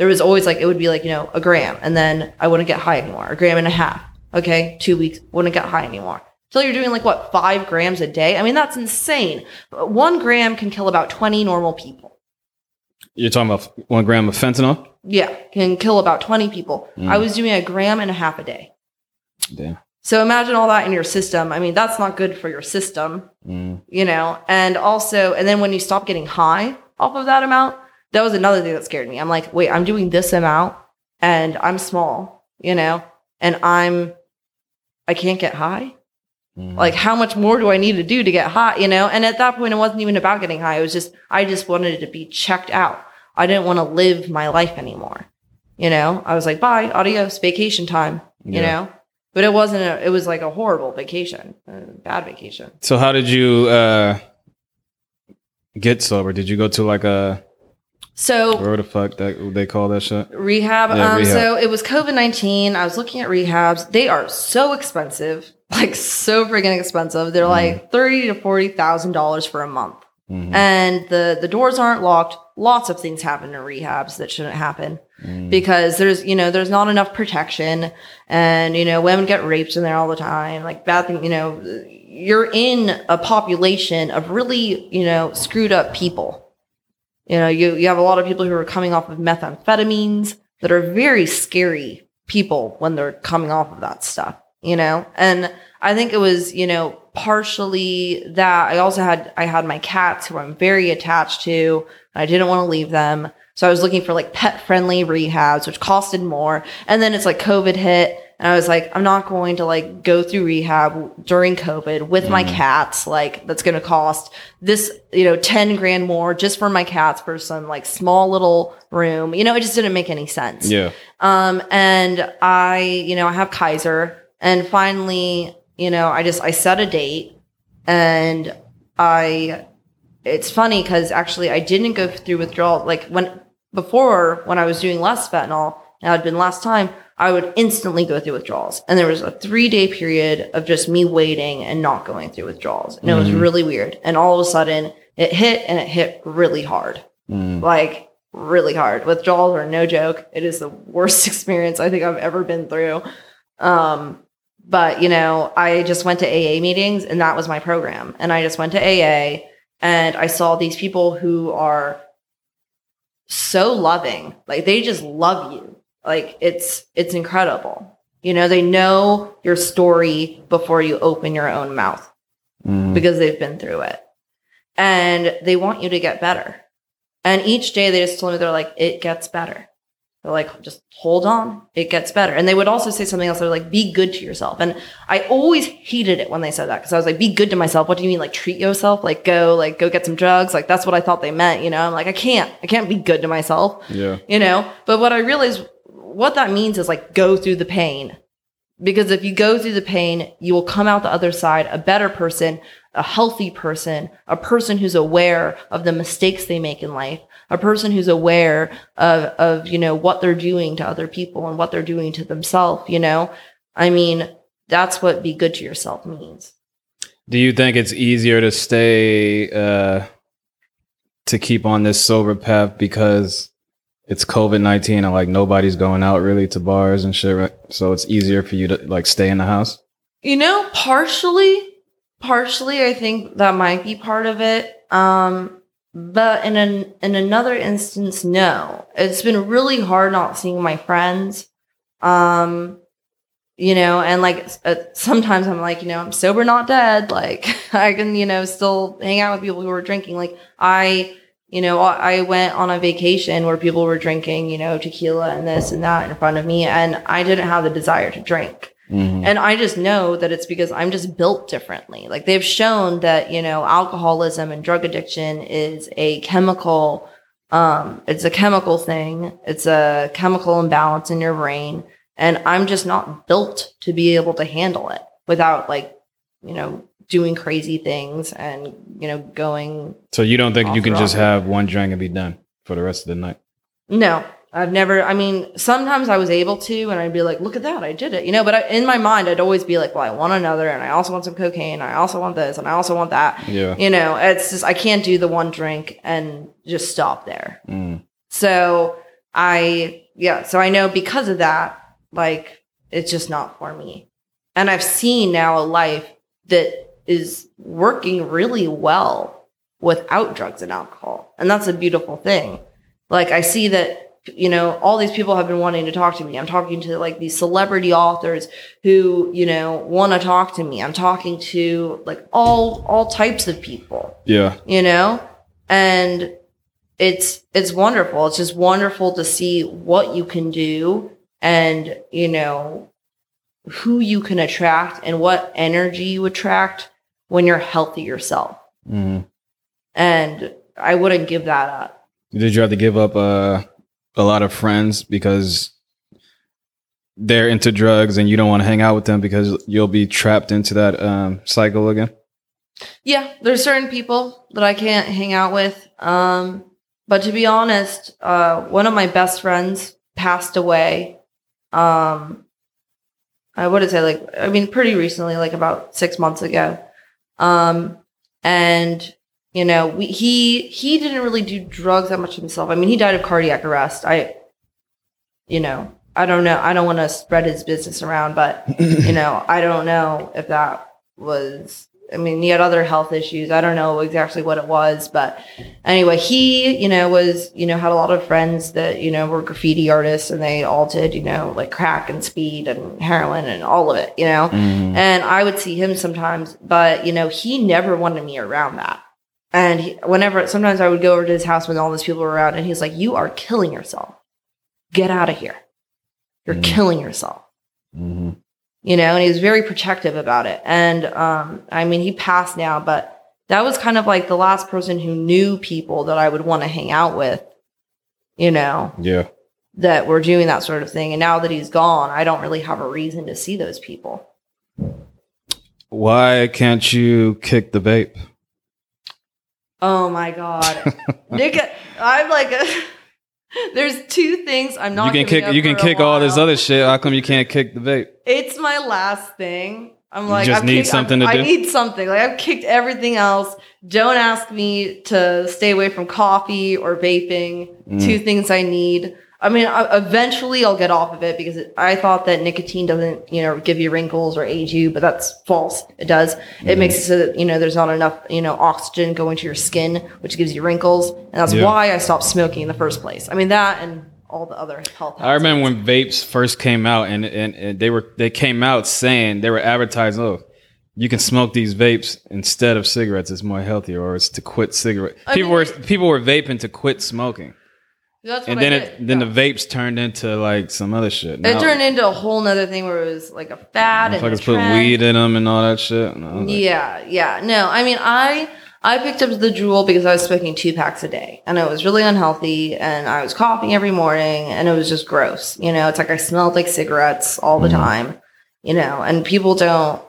There was always like, it would be like, you know, a gram and then I wouldn't get high anymore, a gram and a half. Okay. Two weeks, wouldn't get high anymore. Till you're doing like what, five grams a day? I mean, that's insane. One gram can kill about 20 normal people. You're talking about one gram of fentanyl? Yeah. Can kill about 20 people. Mm. I was doing a gram and a half a day. Damn. So imagine all that in your system. I mean, that's not good for your system, Mm, you know? And also, and then when you stop getting high off of that amount, that was another thing that scared me. I'm like, wait, I'm doing this amount and I'm small, you know? And I'm, I can't get high. mm. Like, how much more do I need to do to get high, you know? And at that point, it wasn't even about getting high. It was just, I just wanted it to be checked out. I didn't want to live my life anymore. You know, I was like, bye, adios, vacation time, you Yeah. know? But it wasn't, a, it was like a horrible vacation, a bad vacation. So how did you uh get sober? Did you go to like a So, where the fuck that they call that shit? rehab. Yeah, um, rehab. So it was COVID 19. I was looking at rehabs. They are so expensive, like so freaking expensive. They're like thirty to $40,000 for a month. Mhm. and the the doors aren't locked lots of things happen in rehabs that shouldn't happen Mm. because there's you know there's not enough protection and you know women get raped in there all the time like bad thing you know you're in a population of really you know screwed up people you know you you have a lot of people who are coming off of methamphetamines that are very scary people when they're coming off of that stuff you know and i think it was you know partially that. I also had I had my cats who I'm very attached to. I didn't want to leave them. So I was looking for like pet friendly rehabs, which costed more. And then it's like COVID hit. And I was like, I'm not going to like go through rehab during COVID with my cats. Like that's going to cost this, you know, 10 grand more just for my cats for some like small little room. You know, it just didn't make any sense. Yeah. Um, and I, you know, I have Kaiser and finally, you know, I just, I set a date and I, it's funny because actually I didn't go through withdrawal. Like when, before when I was doing less fentanyl, and had been last time, I would instantly go through withdrawals. And there was a three day period of just me waiting and not going through withdrawals. And it was really weird. And all of a sudden it hit and it hit really hard. Like really hard. Withdrawals are no joke. It is the worst experience I think I've ever been through. Um, but you know, I just went to AA meetings and that was my program. And I just went to AA and I saw these people who are so loving. Like they just love you. Like it's it's incredible. You know, they know your story before you open your own mouth Mm. because they've been through it. And they want you to get better. And each day they just told me they're like, it gets better. They're like, just hold on, it gets better. And they would also say something else. They're like, be good to yourself. And I always hated it when they said that because I was like, be good to myself. What do you mean, like treat yourself? Like go, like go get some drugs. Like that's what I thought they meant. You know, I'm like, I can't, I can't be good to myself Yeah. you know but what i realized what that means is like go through the pain. Because if you go through the pain you will come out the other side a better person a healthy person a person who's aware of the mistakes they make in life a person who's aware of of you know what they're doing to other people and what they're doing to themselves you know? I mean that's what be good to yourself means. Do you think it's easier to stay uh to keep on this sober path because it's COVID nineteen and like nobody's going out really to bars and shit, right? So it's easier for you to like stay in the house. You know, partially, partially, I think that might be part of it. Um, but in an in another instance, no. It's been really hard not seeing my friends. Um, you know, and like uh, sometimes I'm like, you know, I'm sober, not dead. Like I can, you know, still hang out with people who are drinking. Like I, you know, I went on a vacation where people were drinking, you know, tequila and this and that in front of me, and I didn't have the desire to drink. Mhm. And I just know that it's because I'm just built differently. Like they've shown that, you know, alcoholism and drug addiction is a chemical, um, it's a chemical thing. It's a chemical imbalance in your brain. And I'm just not built to be able to handle it without like, you know, doing crazy things and, you know, going So you don't think you can just have one drink and be done for the rest of the night? No, I've never. I mean, sometimes I was able to, and I'd be like, "Look at that, I did it," you know. But I, in my mind, I'd always be like, "Well, I want another, and I also want some cocaine. I also want this, and I also want that." Yeah. You know, it's just I can't do the one drink and just stop there. Mm. So I, yeah, so I know because of that, like it's just not for me. And I've seen now a life that is working really well without drugs and alcohol. And that's a beautiful thing. Mm. Like I see that, you know, all these people have been wanting to talk to me. I'm talking to like these celebrity authors who, you know, want to talk to me. I'm talking to like all all types of people Yeah. you know and it's it's wonderful it's just wonderful to see what you can do and you know who you can attract and what energy you attract when you're healthy yourself Mhm. and i wouldn't give that up Did you have to give up uh, a lot of friends because they're into drugs and you don't want to hang out with them because you'll be trapped into that um, cycle again? yeah there's certain people that i can't hang out with um but to be honest uh one of my best friends passed away um i would say like i mean pretty recently like about six months ago um and you know we he he didn't really do drugs that much himself. I mean he died of cardiac arrest. I you know i don't know. I don't want to spread his business around but you know i don't know if that was I mean, he had other health issues. I don't know exactly what it was, but anyway, he, you know, was, you know, had a lot of friends that, you know, were graffiti artists and they all did, you know, like crack and speed and heroin and all of it, you know. Mhm. And I would see him sometimes, but, you know, he never wanted me around that. And he, whenever, sometimes I would go over to his house when all these people were around and he's like, You are killing yourself. Get out of here. You're Mm. killing yourself Mhm. You know, and he was very protective about it. And um, I mean, he passed now, but that was kind of like the last person who knew people that I would want to hang out with, you know, Yeah. that were doing that sort of thing. And now that he's gone, I don't really have a reason to see those people. Why can't you kick the vape? Oh my God. Nick, I'm like, there's two things I'm not you can kick you can kick all this other shit. How come you can't kick the vape? It's my last thing. I'm You like, just I've need kicked- something to I need something. Like I've kicked everything else. Don't ask me to stay away from coffee or vaping. Mm. Two things I need. I mean, I, eventually I'll get off of it because it, I thought that nicotine doesn't, you know, give you wrinkles or age you, but that's false. It does. It Mhm. makes it so that you know there's not enough, you know, oxygen going to your skin, which gives you wrinkles, and that's Yeah. why I stopped smoking in the first place. I mean that and all the other health. I remember when vapes first came out, and, and and they were they came out saying they were advertising, oh, you can smoke these vapes instead of cigarettes. It's more healthier, or it's to quit cigarette. I people mean, were people were vaping to quit smoking, That's and then did. it then Yeah. the vapes turned into like some other shit. It turned into a whole nother thing where it was like a fad and a motherfuckers put weed in them and all that shit. I like, Yeah, yeah. No, I mean, I I picked up the Juul because I was smoking two packs a day, and it was really unhealthy, and I was coughing every morning, and it was just gross. You know, it's like I smelled like cigarettes all the Mhm. time. You know, and people don't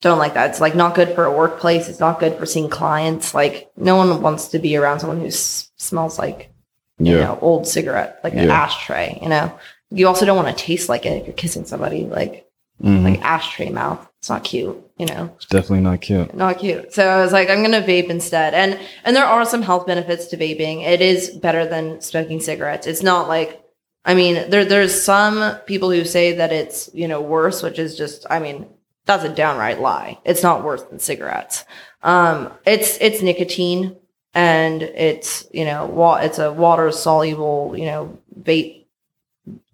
don't like that. It's like not good for a workplace. It's not good for seeing clients. Like no one wants to be around someone who s- smells like you yeah, know old cigarette, like an ashtray. You know, you also don't want to taste like it if you're kissing somebody. Like Mhm. like ashtray mouth. It's not cute, you know. it's definitely not cute. Not cute. So I was like, I'm gonna vape instead. And and there are some health benefits to vaping. It is better than smoking cigarettes. It's not like I mean, there there's some people who say that it's, you know, worse, which is just I mean, that's a downright lie. It's not worse than cigarettes. Um, it's it's nicotine and it's, you know, wa- it's a water soluble, you know, vape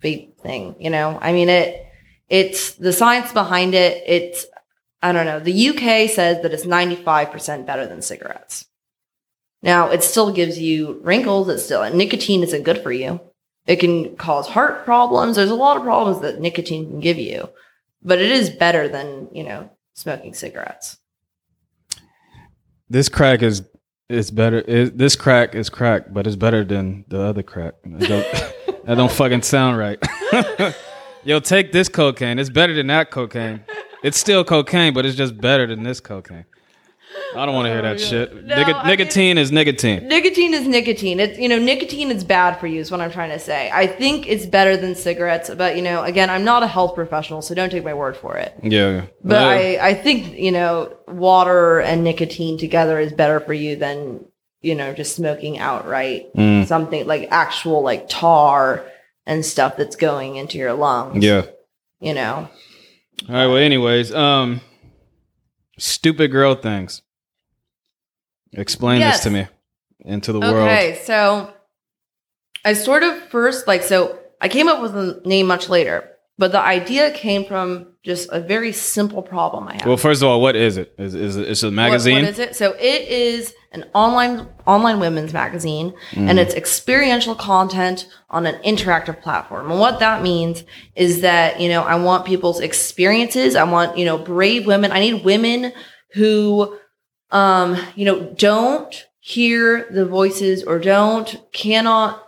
vape thing, you know. I mean it it's the science behind it. It's I don't know. The UK says that it's 95% better than cigarettes. Now, it still gives you wrinkles. It's still nicotine isn't good for you. It can cause heart problems. There's a lot of problems that nicotine can give you, but it is better than, you know, smoking cigarettes. This crack is is better. It, this crack is crack, but it's better than the other crack. That don't, that don't fucking sound right. Yo, take this cocaine. It's better than that cocaine. It's still cocaine, but it's just better than this cocaine. I don't want to hear that shit. No, Nicot- I mean- nicotine is nicotine. Nicotine is nicotine. It's you know, nicotine is bad for you is what I'm trying to say. I think it's better than cigarettes, but you know, again, I'm not a health professional, so don't take my word for it. Yeah, But Uh, I, I think, you know, water and nicotine together is better for you than, you know, just smoking outright. mm, Something like actual like tar and stuff that's going into your lungs. yeah. You know. All right. Well, anyways, um, stupid girl things. Explain Yes. this to me into the world. Okay, so I sort of first like so I came up with the name much later, but the idea came from just a very simple problem I had. Well, first of all, what is it? Is is it, it's a What- magazine? what is it? So it is an online online women's magazine, Mm. and it's experiential content on an interactive platform. And what that means is that you know I want people's experiences. I want you know brave women. I need women who um you know don't hear the voices or don't cannot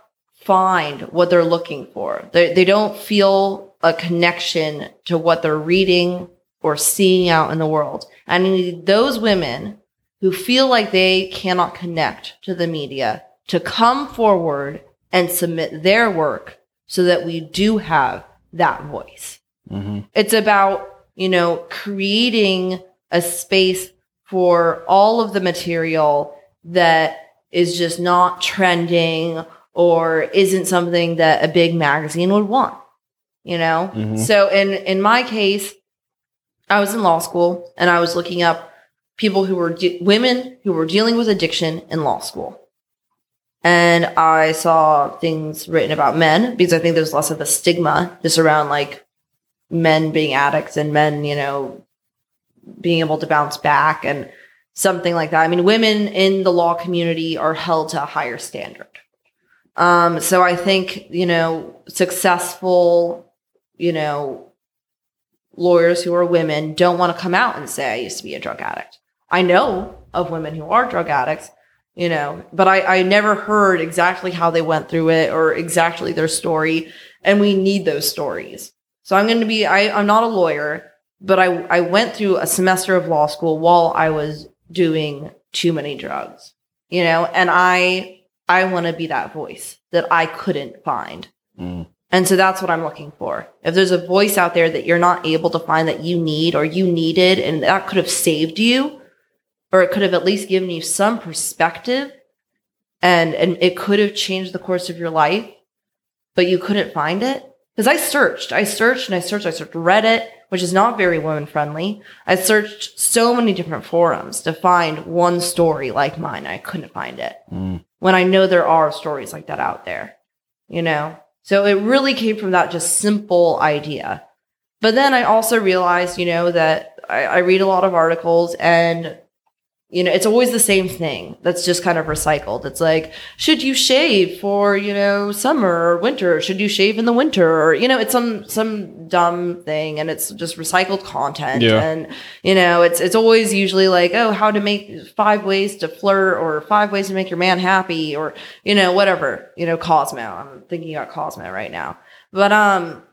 find what they're looking for. They they don't feel a connection to what they're reading or seeing out in the world. I need those women who feel like they cannot connect to the media to come forward and submit their work so that we do have that voice. hmm It's about, you know, creating a space for all of the material that is just not trending or isn't something that a big magazine would want. You know? Mhm. So in in my case, I was in law school and I was looking up people who were de- women who were dealing with addiction in law school. And I saw things written about men because I think there's less of a stigma just around like men being addicts and men, you know, being able to bounce back and something like that. I mean, women in the law community are held to a higher standard. Um, so I think, you know, successful, you know, lawyers who are women don't want to come out and say, I used to be a drug addict. I know of women who are drug addicts, you know, but I, I never heard exactly how they went through it or exactly their story. And we need those stories. So I'm going to be, I, I'm not a lawyer, but I, I went through a semester of law school while I was doing too many drugs, you know, and I, I want to be that voice that I couldn't find. Mm. And so that's what I'm looking for. If there's a voice out there that you're not able to find that you need or you needed, and that could have saved you, or it could have at least given you some perspective and and it could have changed the course of your life, but you couldn't find it. Because I searched, I searched and I searched, I searched Reddit, which is not very women friendly. I searched so many different forums to find one story like mine. I couldn't find it. Mm. When I know there are stories like that out there, you know? So it really came from that just simple idea. But then I also realized, you know, that I, I read a lot of articles and you know, it's always the same thing that's just kind of recycled. It's like, should you shave for, you know, summer or winter? Should you shave in the winter? Or, you know, it's some some dumb thing and it's just recycled content. Yeah. And, you know, it's it's always usually like, oh, how to make five ways to flirt or five ways to make your man happy or, you know, whatever. You know, Cosmo. I'm thinking about Cosmo right now. But um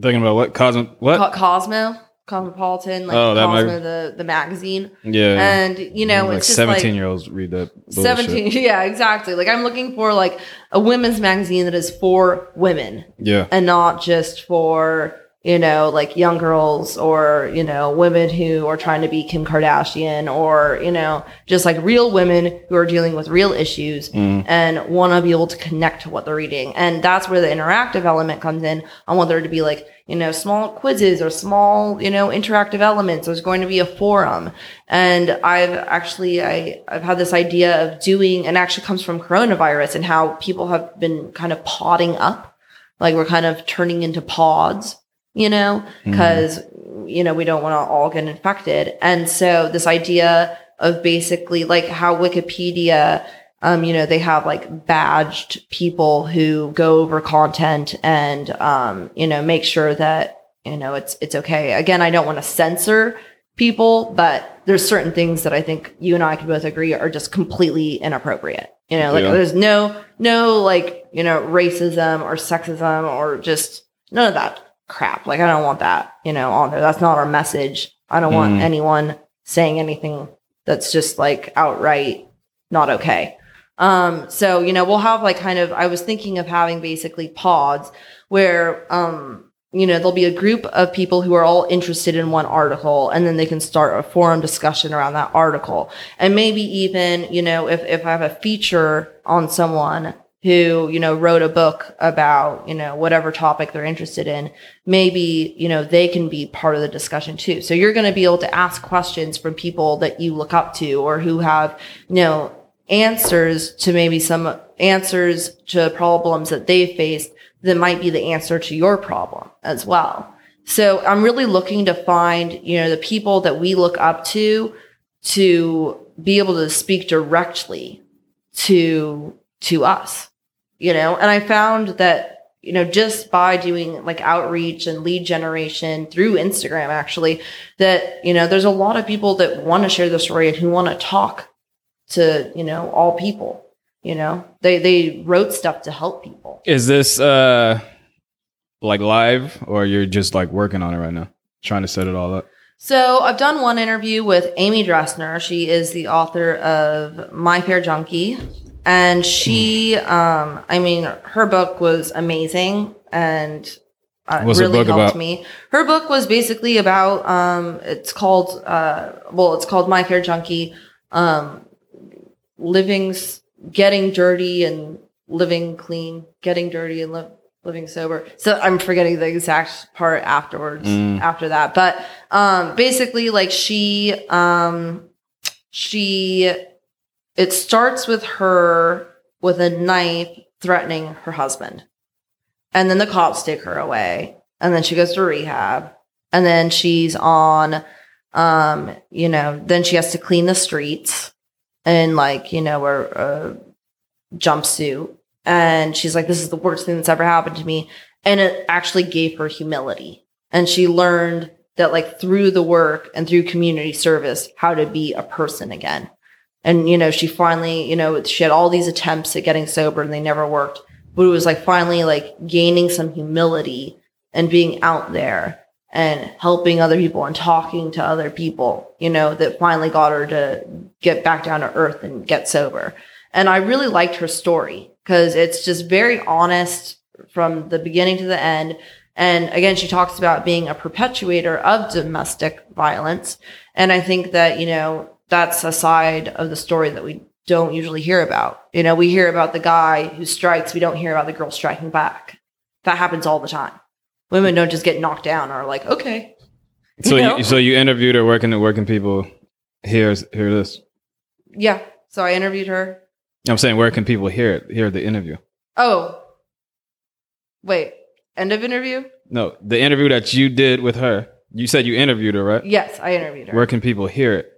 Thinking about what? Cosmo? What? Co- Cosmo, Cosmopolitan, like Oh, Cosmo mag- the the magazine. yeah. And you know, like it's just 17 like year olds read that. 17 yeah exactly like i'm looking for like a women's magazine that is for women Yeah. and not just for you know like young girls or you know women who are trying to be kim kardashian or you know just like real women who are dealing with real issues mm. and want to be able to connect to what they're reading. And that's where the interactive element comes in. I want there to be like you know small quizzes or small you know interactive elements. There's going to be a forum. And i've actually i i've had this idea of doing and actually comes from coronavirus and how people have been kind of podding up. Like we're kind of turning into pods you know because you know we don't want to all get infected and so this idea of basically like how wikipedia um, you know, they have like badged people who go over content and, um, you know, make sure that, you know, it's, it's okay. Again, I don't want to censor people, but there's certain things that I think you and I can both agree are just completely inappropriate. You know, like Yeah. there's no, no like, you know, racism or sexism or just none of that crap. Like, I don't want that, you know, on there. That's not our message. I don't want Mm. anyone saying anything that's just like outright not okay. Um, so, you know, we'll have like kind of, I was thinking of having basically pods where, um, you know, there'll be a group of people who are all interested in one article and then they can start a forum discussion around that article. And maybe even, you know, if, if I have a feature on someone who, you know, wrote a book about, you know, whatever topic they're interested in, maybe, you know, they can be part of the discussion too. So you're going to be able to ask questions from people that you look up to or who have, you know, answers to maybe some answers to problems that they faced that might be the answer to your problem as well. So I'm really looking to find, you know, the people that we look up to to be able to speak directly to to us, you know. And I found that you know just by doing like outreach and lead generation through Instagram actually that you know there's a lot of people that want to share the story and who want to talk to you know all people you know they they wrote stuff to help people Is this uh like live or you're just like working on it right now? Trying to set it all up. so i've done one interview with amy dresner she is the author of my fair junkie and she um i mean her book was amazing and uh, really helped about? me her book was basically about um it's called uh well it's called my fair junkie um living getting dirty and living clean getting dirty and li- living sober so i'm forgetting the exact part afterwards Mm. after that but um basically like she um she it starts with her with a knife threatening her husband. And then the cops take her away. And then she goes to rehab. And then she's on um, you know, then she has to clean the streets in like, you know, her uh, jumpsuit. And she's like, this is the worst thing that's ever happened to me. And it actually gave her humility. And she learned that like through the work and through community service, how to be a person again. And, you know, she finally, you know, she had all these attempts at getting sober and they never worked. But it was like finally like gaining some humility and being out there and helping other people and talking to other people, you know, that finally got her to get back down to earth and get sober. And I really liked her story because it's just very honest from the beginning to the end. And again, she talks about being a perpetuator of domestic violence. And I think that, you know, that's a side of the story that we don't usually hear about. You know, we hear about the guy who strikes, we don't hear about the girl striking back. That happens all the time. Women don't just get knocked down or like, okay. So You know? you, so you interviewed her working the working people hear hear this. Yeah. So I interviewed her. I'm saying where can people hear it? Hear the interview? Oh, wait. End of interview? No, the interview that you did with her. You said you interviewed her, right? Yes, I interviewed her. Where can people hear it?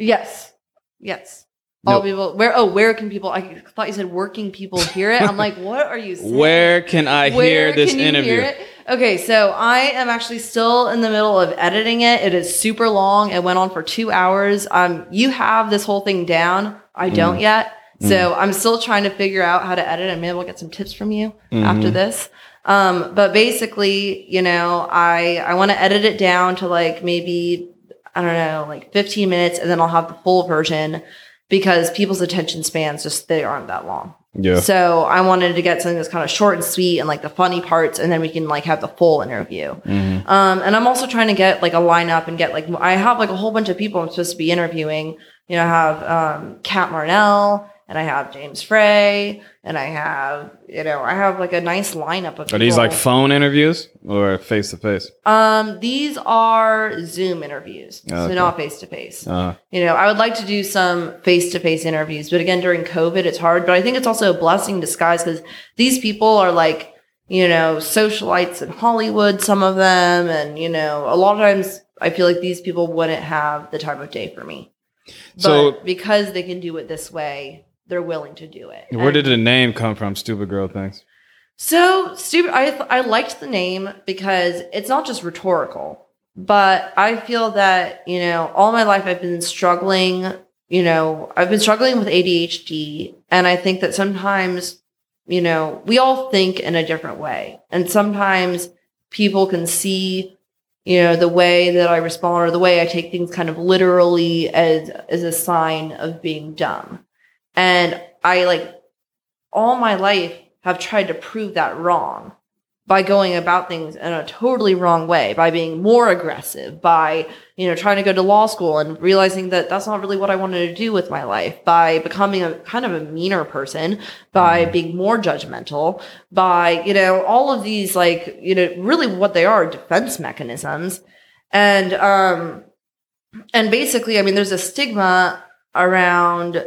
Yes. Yes. All people where oh where can people I thought you said working people hear it. I'm like, what are you saying? Where can I Where hear this can you interview? hear it? Okay, so I am actually still in the middle of editing it. It is super long. It went on for two hours. Um, you have this whole thing down. I don't Mm. yet. So I'm still trying to figure out how to edit and maybe we'll get some tips from you Mm-hmm. after this. Um, but basically, you know, I I want to edit it down to like maybe I don't know, like 15 minutes, and then I'll have the full version because people's attention spans just they aren't that long. Yeah. So I wanted to get something that's kind of short and sweet and like the funny parts, and then we can like have the full interview. Mhm. Um, and I'm also trying to get like a lineup and get like I have like a whole bunch of people I'm supposed to be interviewing. You know, I have um, Cat Marnell and I have James Frey and I have you know I have like a nice lineup of. Are these like phone interviews or face to face? Um, these are Zoom interviews, Okay. so not face to face. You know, I would like to do some face to face interviews, but again, during COVID, it's hard. But I think it's also a blessing in disguise because these people are like, you know, socialites in Hollywood, some of them. And, you know, a lot of times I feel like these people wouldn't have the time of day for me. But So- because they can do it this way, they're willing to do it. where And- did the name come from? Stupid girl things. so stupid. I I liked the name because it's not just rhetorical, but I feel that you know all my life I've been struggling. You know, I've been struggling with ADHD, and I think that sometimes, you know, we all think in a different way, and sometimes people can see, you know, the way that I respond or the way I take things kind of literally as as a sign of being dumb, and I like all my life have tried to prove that wrong by going about things in a totally wrong way by being more aggressive by you know trying to go to law school and realizing that that's not really what i wanted to do with my life by becoming a kind of a meaner person by being more judgmental by you know all of these like you know really what they are defense mechanisms. And um and basically i mean there's a stigma around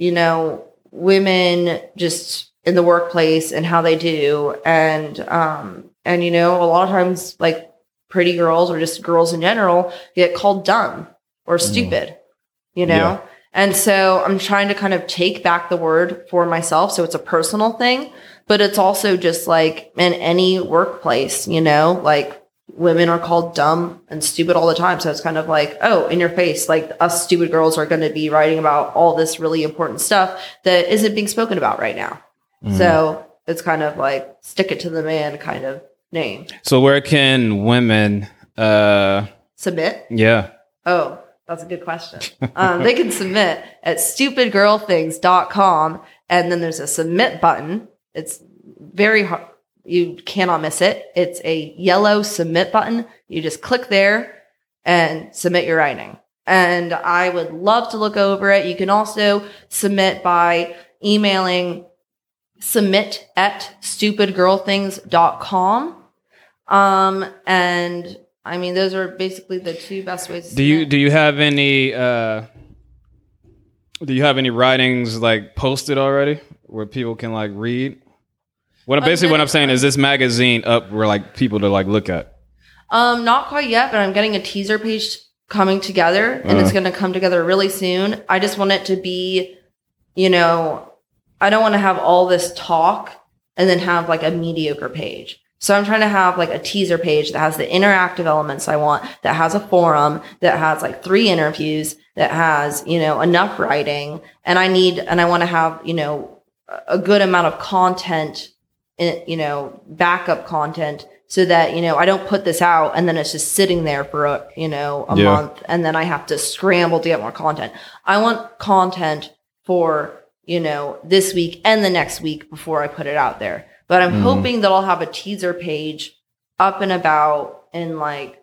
you know women just in the workplace and how they do. And um and you know a lot of times like pretty girls or just girls in general get called dumb or stupid you know? Yeah. and so i'm trying to kind of take back the word for myself so it's a personal thing but it's also just like in any workplace you know? Like women are called dumb and stupid all the time so it's kind of like oh in your face like us stupid girls are going to be writing about all this really important stuff that isn't being spoken about right now Mm-hmm. so it's kind of like stick it to the man kind of name. So where can women? Uh, Submit. yeah. Oh, that's a good question. Um, they can submit at stupidgirlthings.com and then there's a submit button. It's very hard. You cannot miss it. It's a yellow submit button. You just click there and submit your writing. And I would love to look over it. You can also submit by emailing submit at stupidgirlthings.com. Um, and I mean, those are basically the two best ways. To Do you do you have any uh Do you have any writings like posted already where people can like read? What basically what I'm saying is this magazine up where like people to like look at. Um, not quite yet, but I'm getting a teaser page coming together, and it's Uh. going to come together really soon. I just want it to be, you know, I don't want to have all this talk and then have like a mediocre page. So I'm trying to have like a teaser page that has the interactive elements I want, that has a forum, that has like three interviews, that has, you know, enough writing. And I need, and I want to have, you know, a- good amount of content, you know, backup content so that, you know, I don't put this out and then it's just sitting there for, a, you know, a Yeah. month and then I have to scramble to get more content. I want content for, you know, this week and the next week before I put it out there. But I'm Mhm. hoping that I'll have a teaser page up and about in like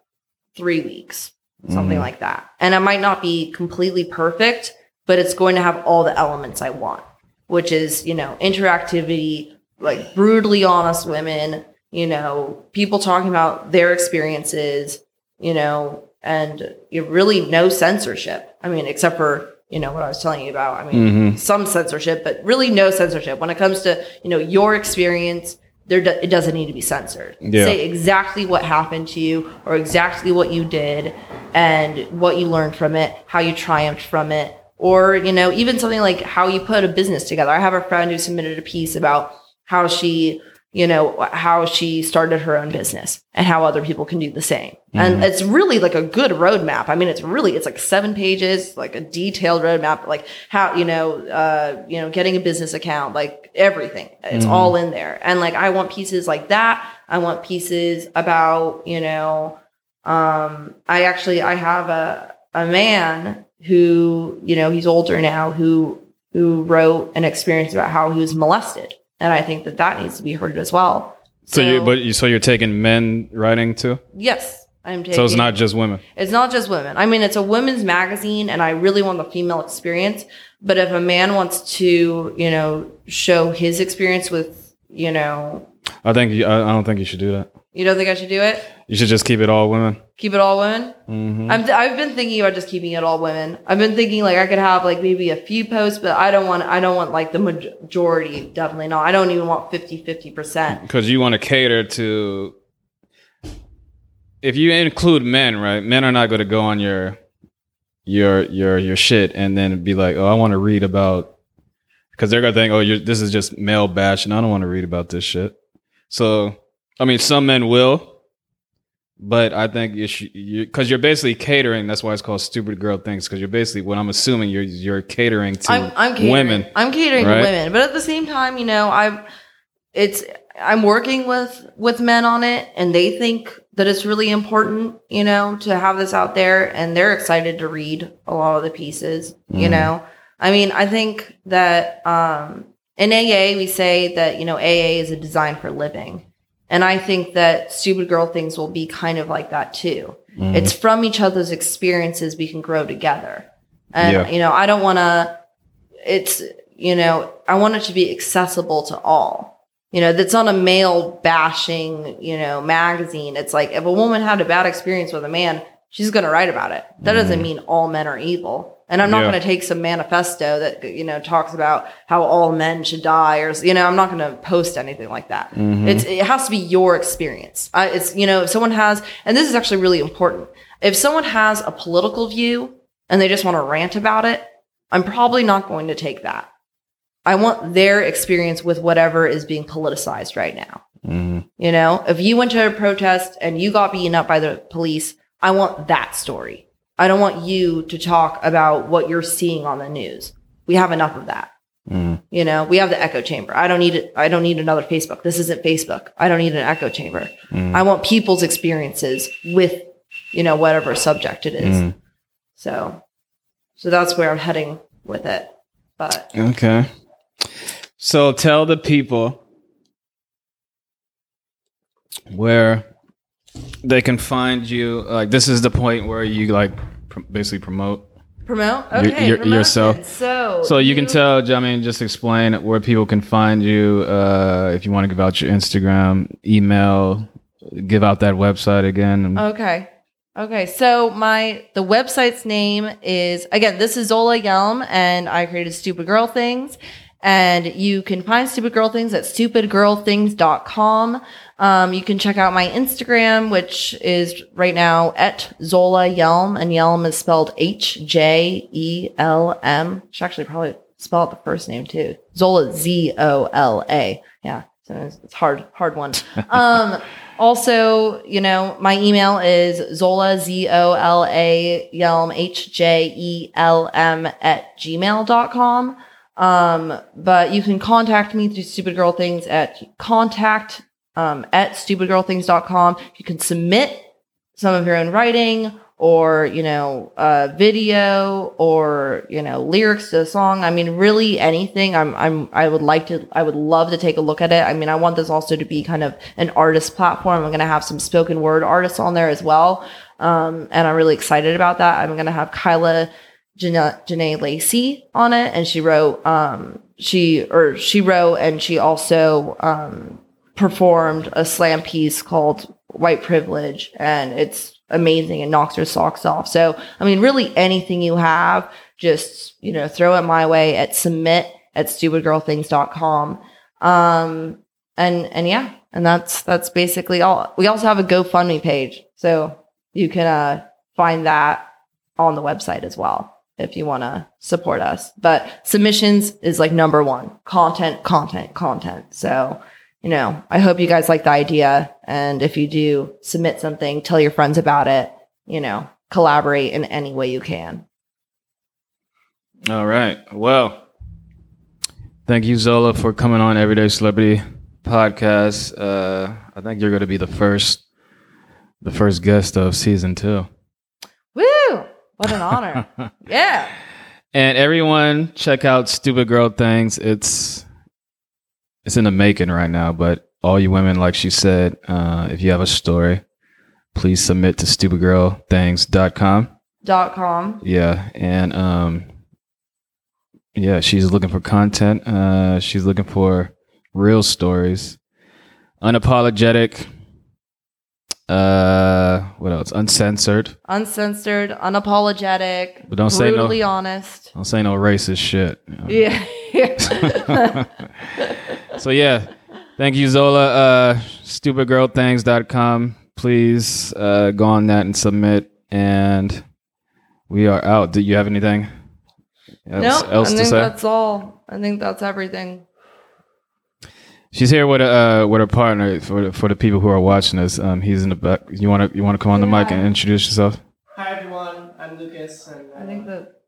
three weeks, something Mhm. like that. And it might not be completely perfect, but it's going to have all the elements I want, which is, you know, interactivity, like brutally honest women, you know, people talking about their experiences, you know, and you really no censorship. I mean, except for, you know, what I was telling you about. I mean, Mhm. some censorship, but really no censorship. When it comes to, you know, your experience, there do- it doesn't need to be censored. Yeah. Say exactly what happened to you or exactly what you did and what you learned from it, how you triumphed from it, or, you know, even something like how you put a business together. I have a friend who submitted a piece about how she, you know, how she started her own business and how other people can do the same. And it's really like a good roadmap. I mean, it's really, it's like seven pages, like a detailed roadmap, like how, you know, uh, you know, getting a business account, like everything. It's Mhm. all in there. And like, I want pieces like that. I want pieces about, you know, um, I actually, I have a, a man who, you know, he's older now who, who wrote an experience about how he was molested. And I think that that needs to be heard as well. So you but you so you're taking men writing too? yes, I'm taking. So it's not just women. It's not just women. I mean, it's a women's magazine, and I really want the female experience. But if a man wants to, you know, show his experience with, you know, I think I don't think you should do that. you don't think I should do it? You should just keep it all women. Keep it all women? hmm I'm I've been thinking about just keeping it all women. I've been thinking like I could have like maybe a few posts, but I don't want I don't want like the majority. Definitely not. I don't even want 50 50 percent. Because you want to cater to. If you include men, right? Men are not going to go on your, your your your shit and then be like, oh, I want to read about, because they're gonna think, oh, you're, this is just male bash, and I don't want to read about this shit. So, I mean, some men will, but I think you should, because you're basically catering. That's why it's called stupid girl things. Because you're basically what I'm assuming you're you're catering to I'm I'm catering. women. I'm catering right? to women, but at the same time, you know, I'm it's I'm working with with men on it, and they think that it's really important, you know, to have this out there, and they're excited to read a lot of the pieces. You Mhm. know, I mean, I think that um, in AA we say that you know AA is a design for living, and I think that stupid girl things will be kind of like that too. Mhm. It's from each other's experiences we can grow together. And Yeah. you know, I don't want to it's you know, I want it to be accessible to all. You know, that's not a male bashing, you know, magazine. It's like if a woman had a bad experience with a man, she's going to write about it. That doesn't mean all men are evil. And I'm not Yeah. going to take some manifesto that you know talks about how all men should die or you know, I'm not going to post anything like that. Mhm. It's it has to be your experience. I, it's you know if someone has, and this is actually really important. If someone has a political view and they just want to rant about it, I'm probably not going to take that. I want their experience with whatever is being politicized right now. Mhm. You know, if you went to a protest and you got beaten up by the police, I want that story. I don't want you to talk about what you're seeing on the news. We have enough of that. Mhm. You know, we have the echo chamber. I don't need it. I don't need another Facebook. This isn't Facebook. I don't need an echo chamber. Mhm. I want people's experiences with, you know, whatever subject it is. Mhm. So, so that's where I'm heading with it. But Okay. So tell the people where they can find you. Like this is the point where you like pr- basically promote. promote. Okay, your- promotion. yourself. So, So you can tell. I mean, just explain where people can find you. Uh, if you want to give out your Instagram, email, give out that website again. Okay. Okay, so my the website's name is again, this is Zola Hjelm, and I created Stupid Girl Things. And you can find Stupid Girl Things at stupidgirlthings.com. Um, you can check out my Instagram, which is right now at Zola Hjelm, and Hjelm is spelled H J E L M. Should actually probably spell out the first name too. Zola Z O L A. Yeah, so it's, hard, hard one. Um, also, you know, my email is Zola Z O L A Hjelm H J E L M at gmail.com. Um, but you can contact me through Stupid Girl Things at contact um, at stupidgirlthings.com. You can submit some of your own writing or, you know, video or, you know, lyrics to a song. I mean, really anything. I'm, I'm, I would like to, I would love to take a look at it. I mean, I want this also to be kind of an artist platform. I'm going to have some spoken word artists on there as well. Um, and I'm really excited about that. I'm going to have Kyla Janae, Janae Lacey on it, and she wrote, um, she or she wrote, and she also um, performed a slam piece called White Privilege, and it's amazing and knocks her socks off. So, I mean, really anything you have, just you know, throw it my way at submit at stupidgirlthings.com. Um, and and yeah, and that's that's basically all. We also have a GoFundMe page, so you can uh, find that on the website as well if you want to support us. But submissions is like number one content, content, content. So, you know, I hope you guys like the idea. And if you do submit something, tell your friends about it, you know, collaborate in any way you can. All right. Well, thank you, Zola, for coming on Everyday Celebrity podcast. Uh, I think you're going to be the first, the first guest of season two. Woo! What an honor. yeah. And everyone, check out Stupid Girl Things. It's it's in the making right now, but all you women, like she said, uh, if you have a story, please submit to stupidgirlthings.com. Dot com. Yeah, and um, yeah, she's looking for content. Uh, she's looking for real stories, unapologetic. Uh, what else? Uncensored. Uncensored, unapologetic, But don't say no- brutally honest. Don't say no racist shit. Yeah. So yeah, thank you, Zola. Uh, stupidgirlthings.com. Please uh, go on that and submit. And we are out. Do you have anything else, no, else I to think say? that's all. I think that's everything. She's here with a uh, with her partner for the, for the people who are watching us. Um, he's in the back. You want to you want to come on the mic and introduce yourself? Hi everyone, I'm Lucas, and uh, I think that.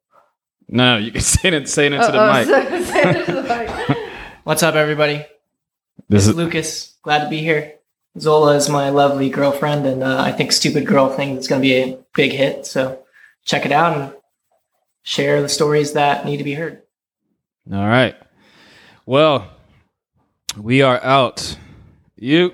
No, you can say it say it into Oh, the oh, mic. so- say it to the mic. what's up, everybody? This This is is Lucas. Glad to be here. Zola is my lovely girlfriend, and uh, I think "Stupid Girl" thing is going to be a big hit. So check it out and share the stories that need to be heard. all right. Well, we are out. You.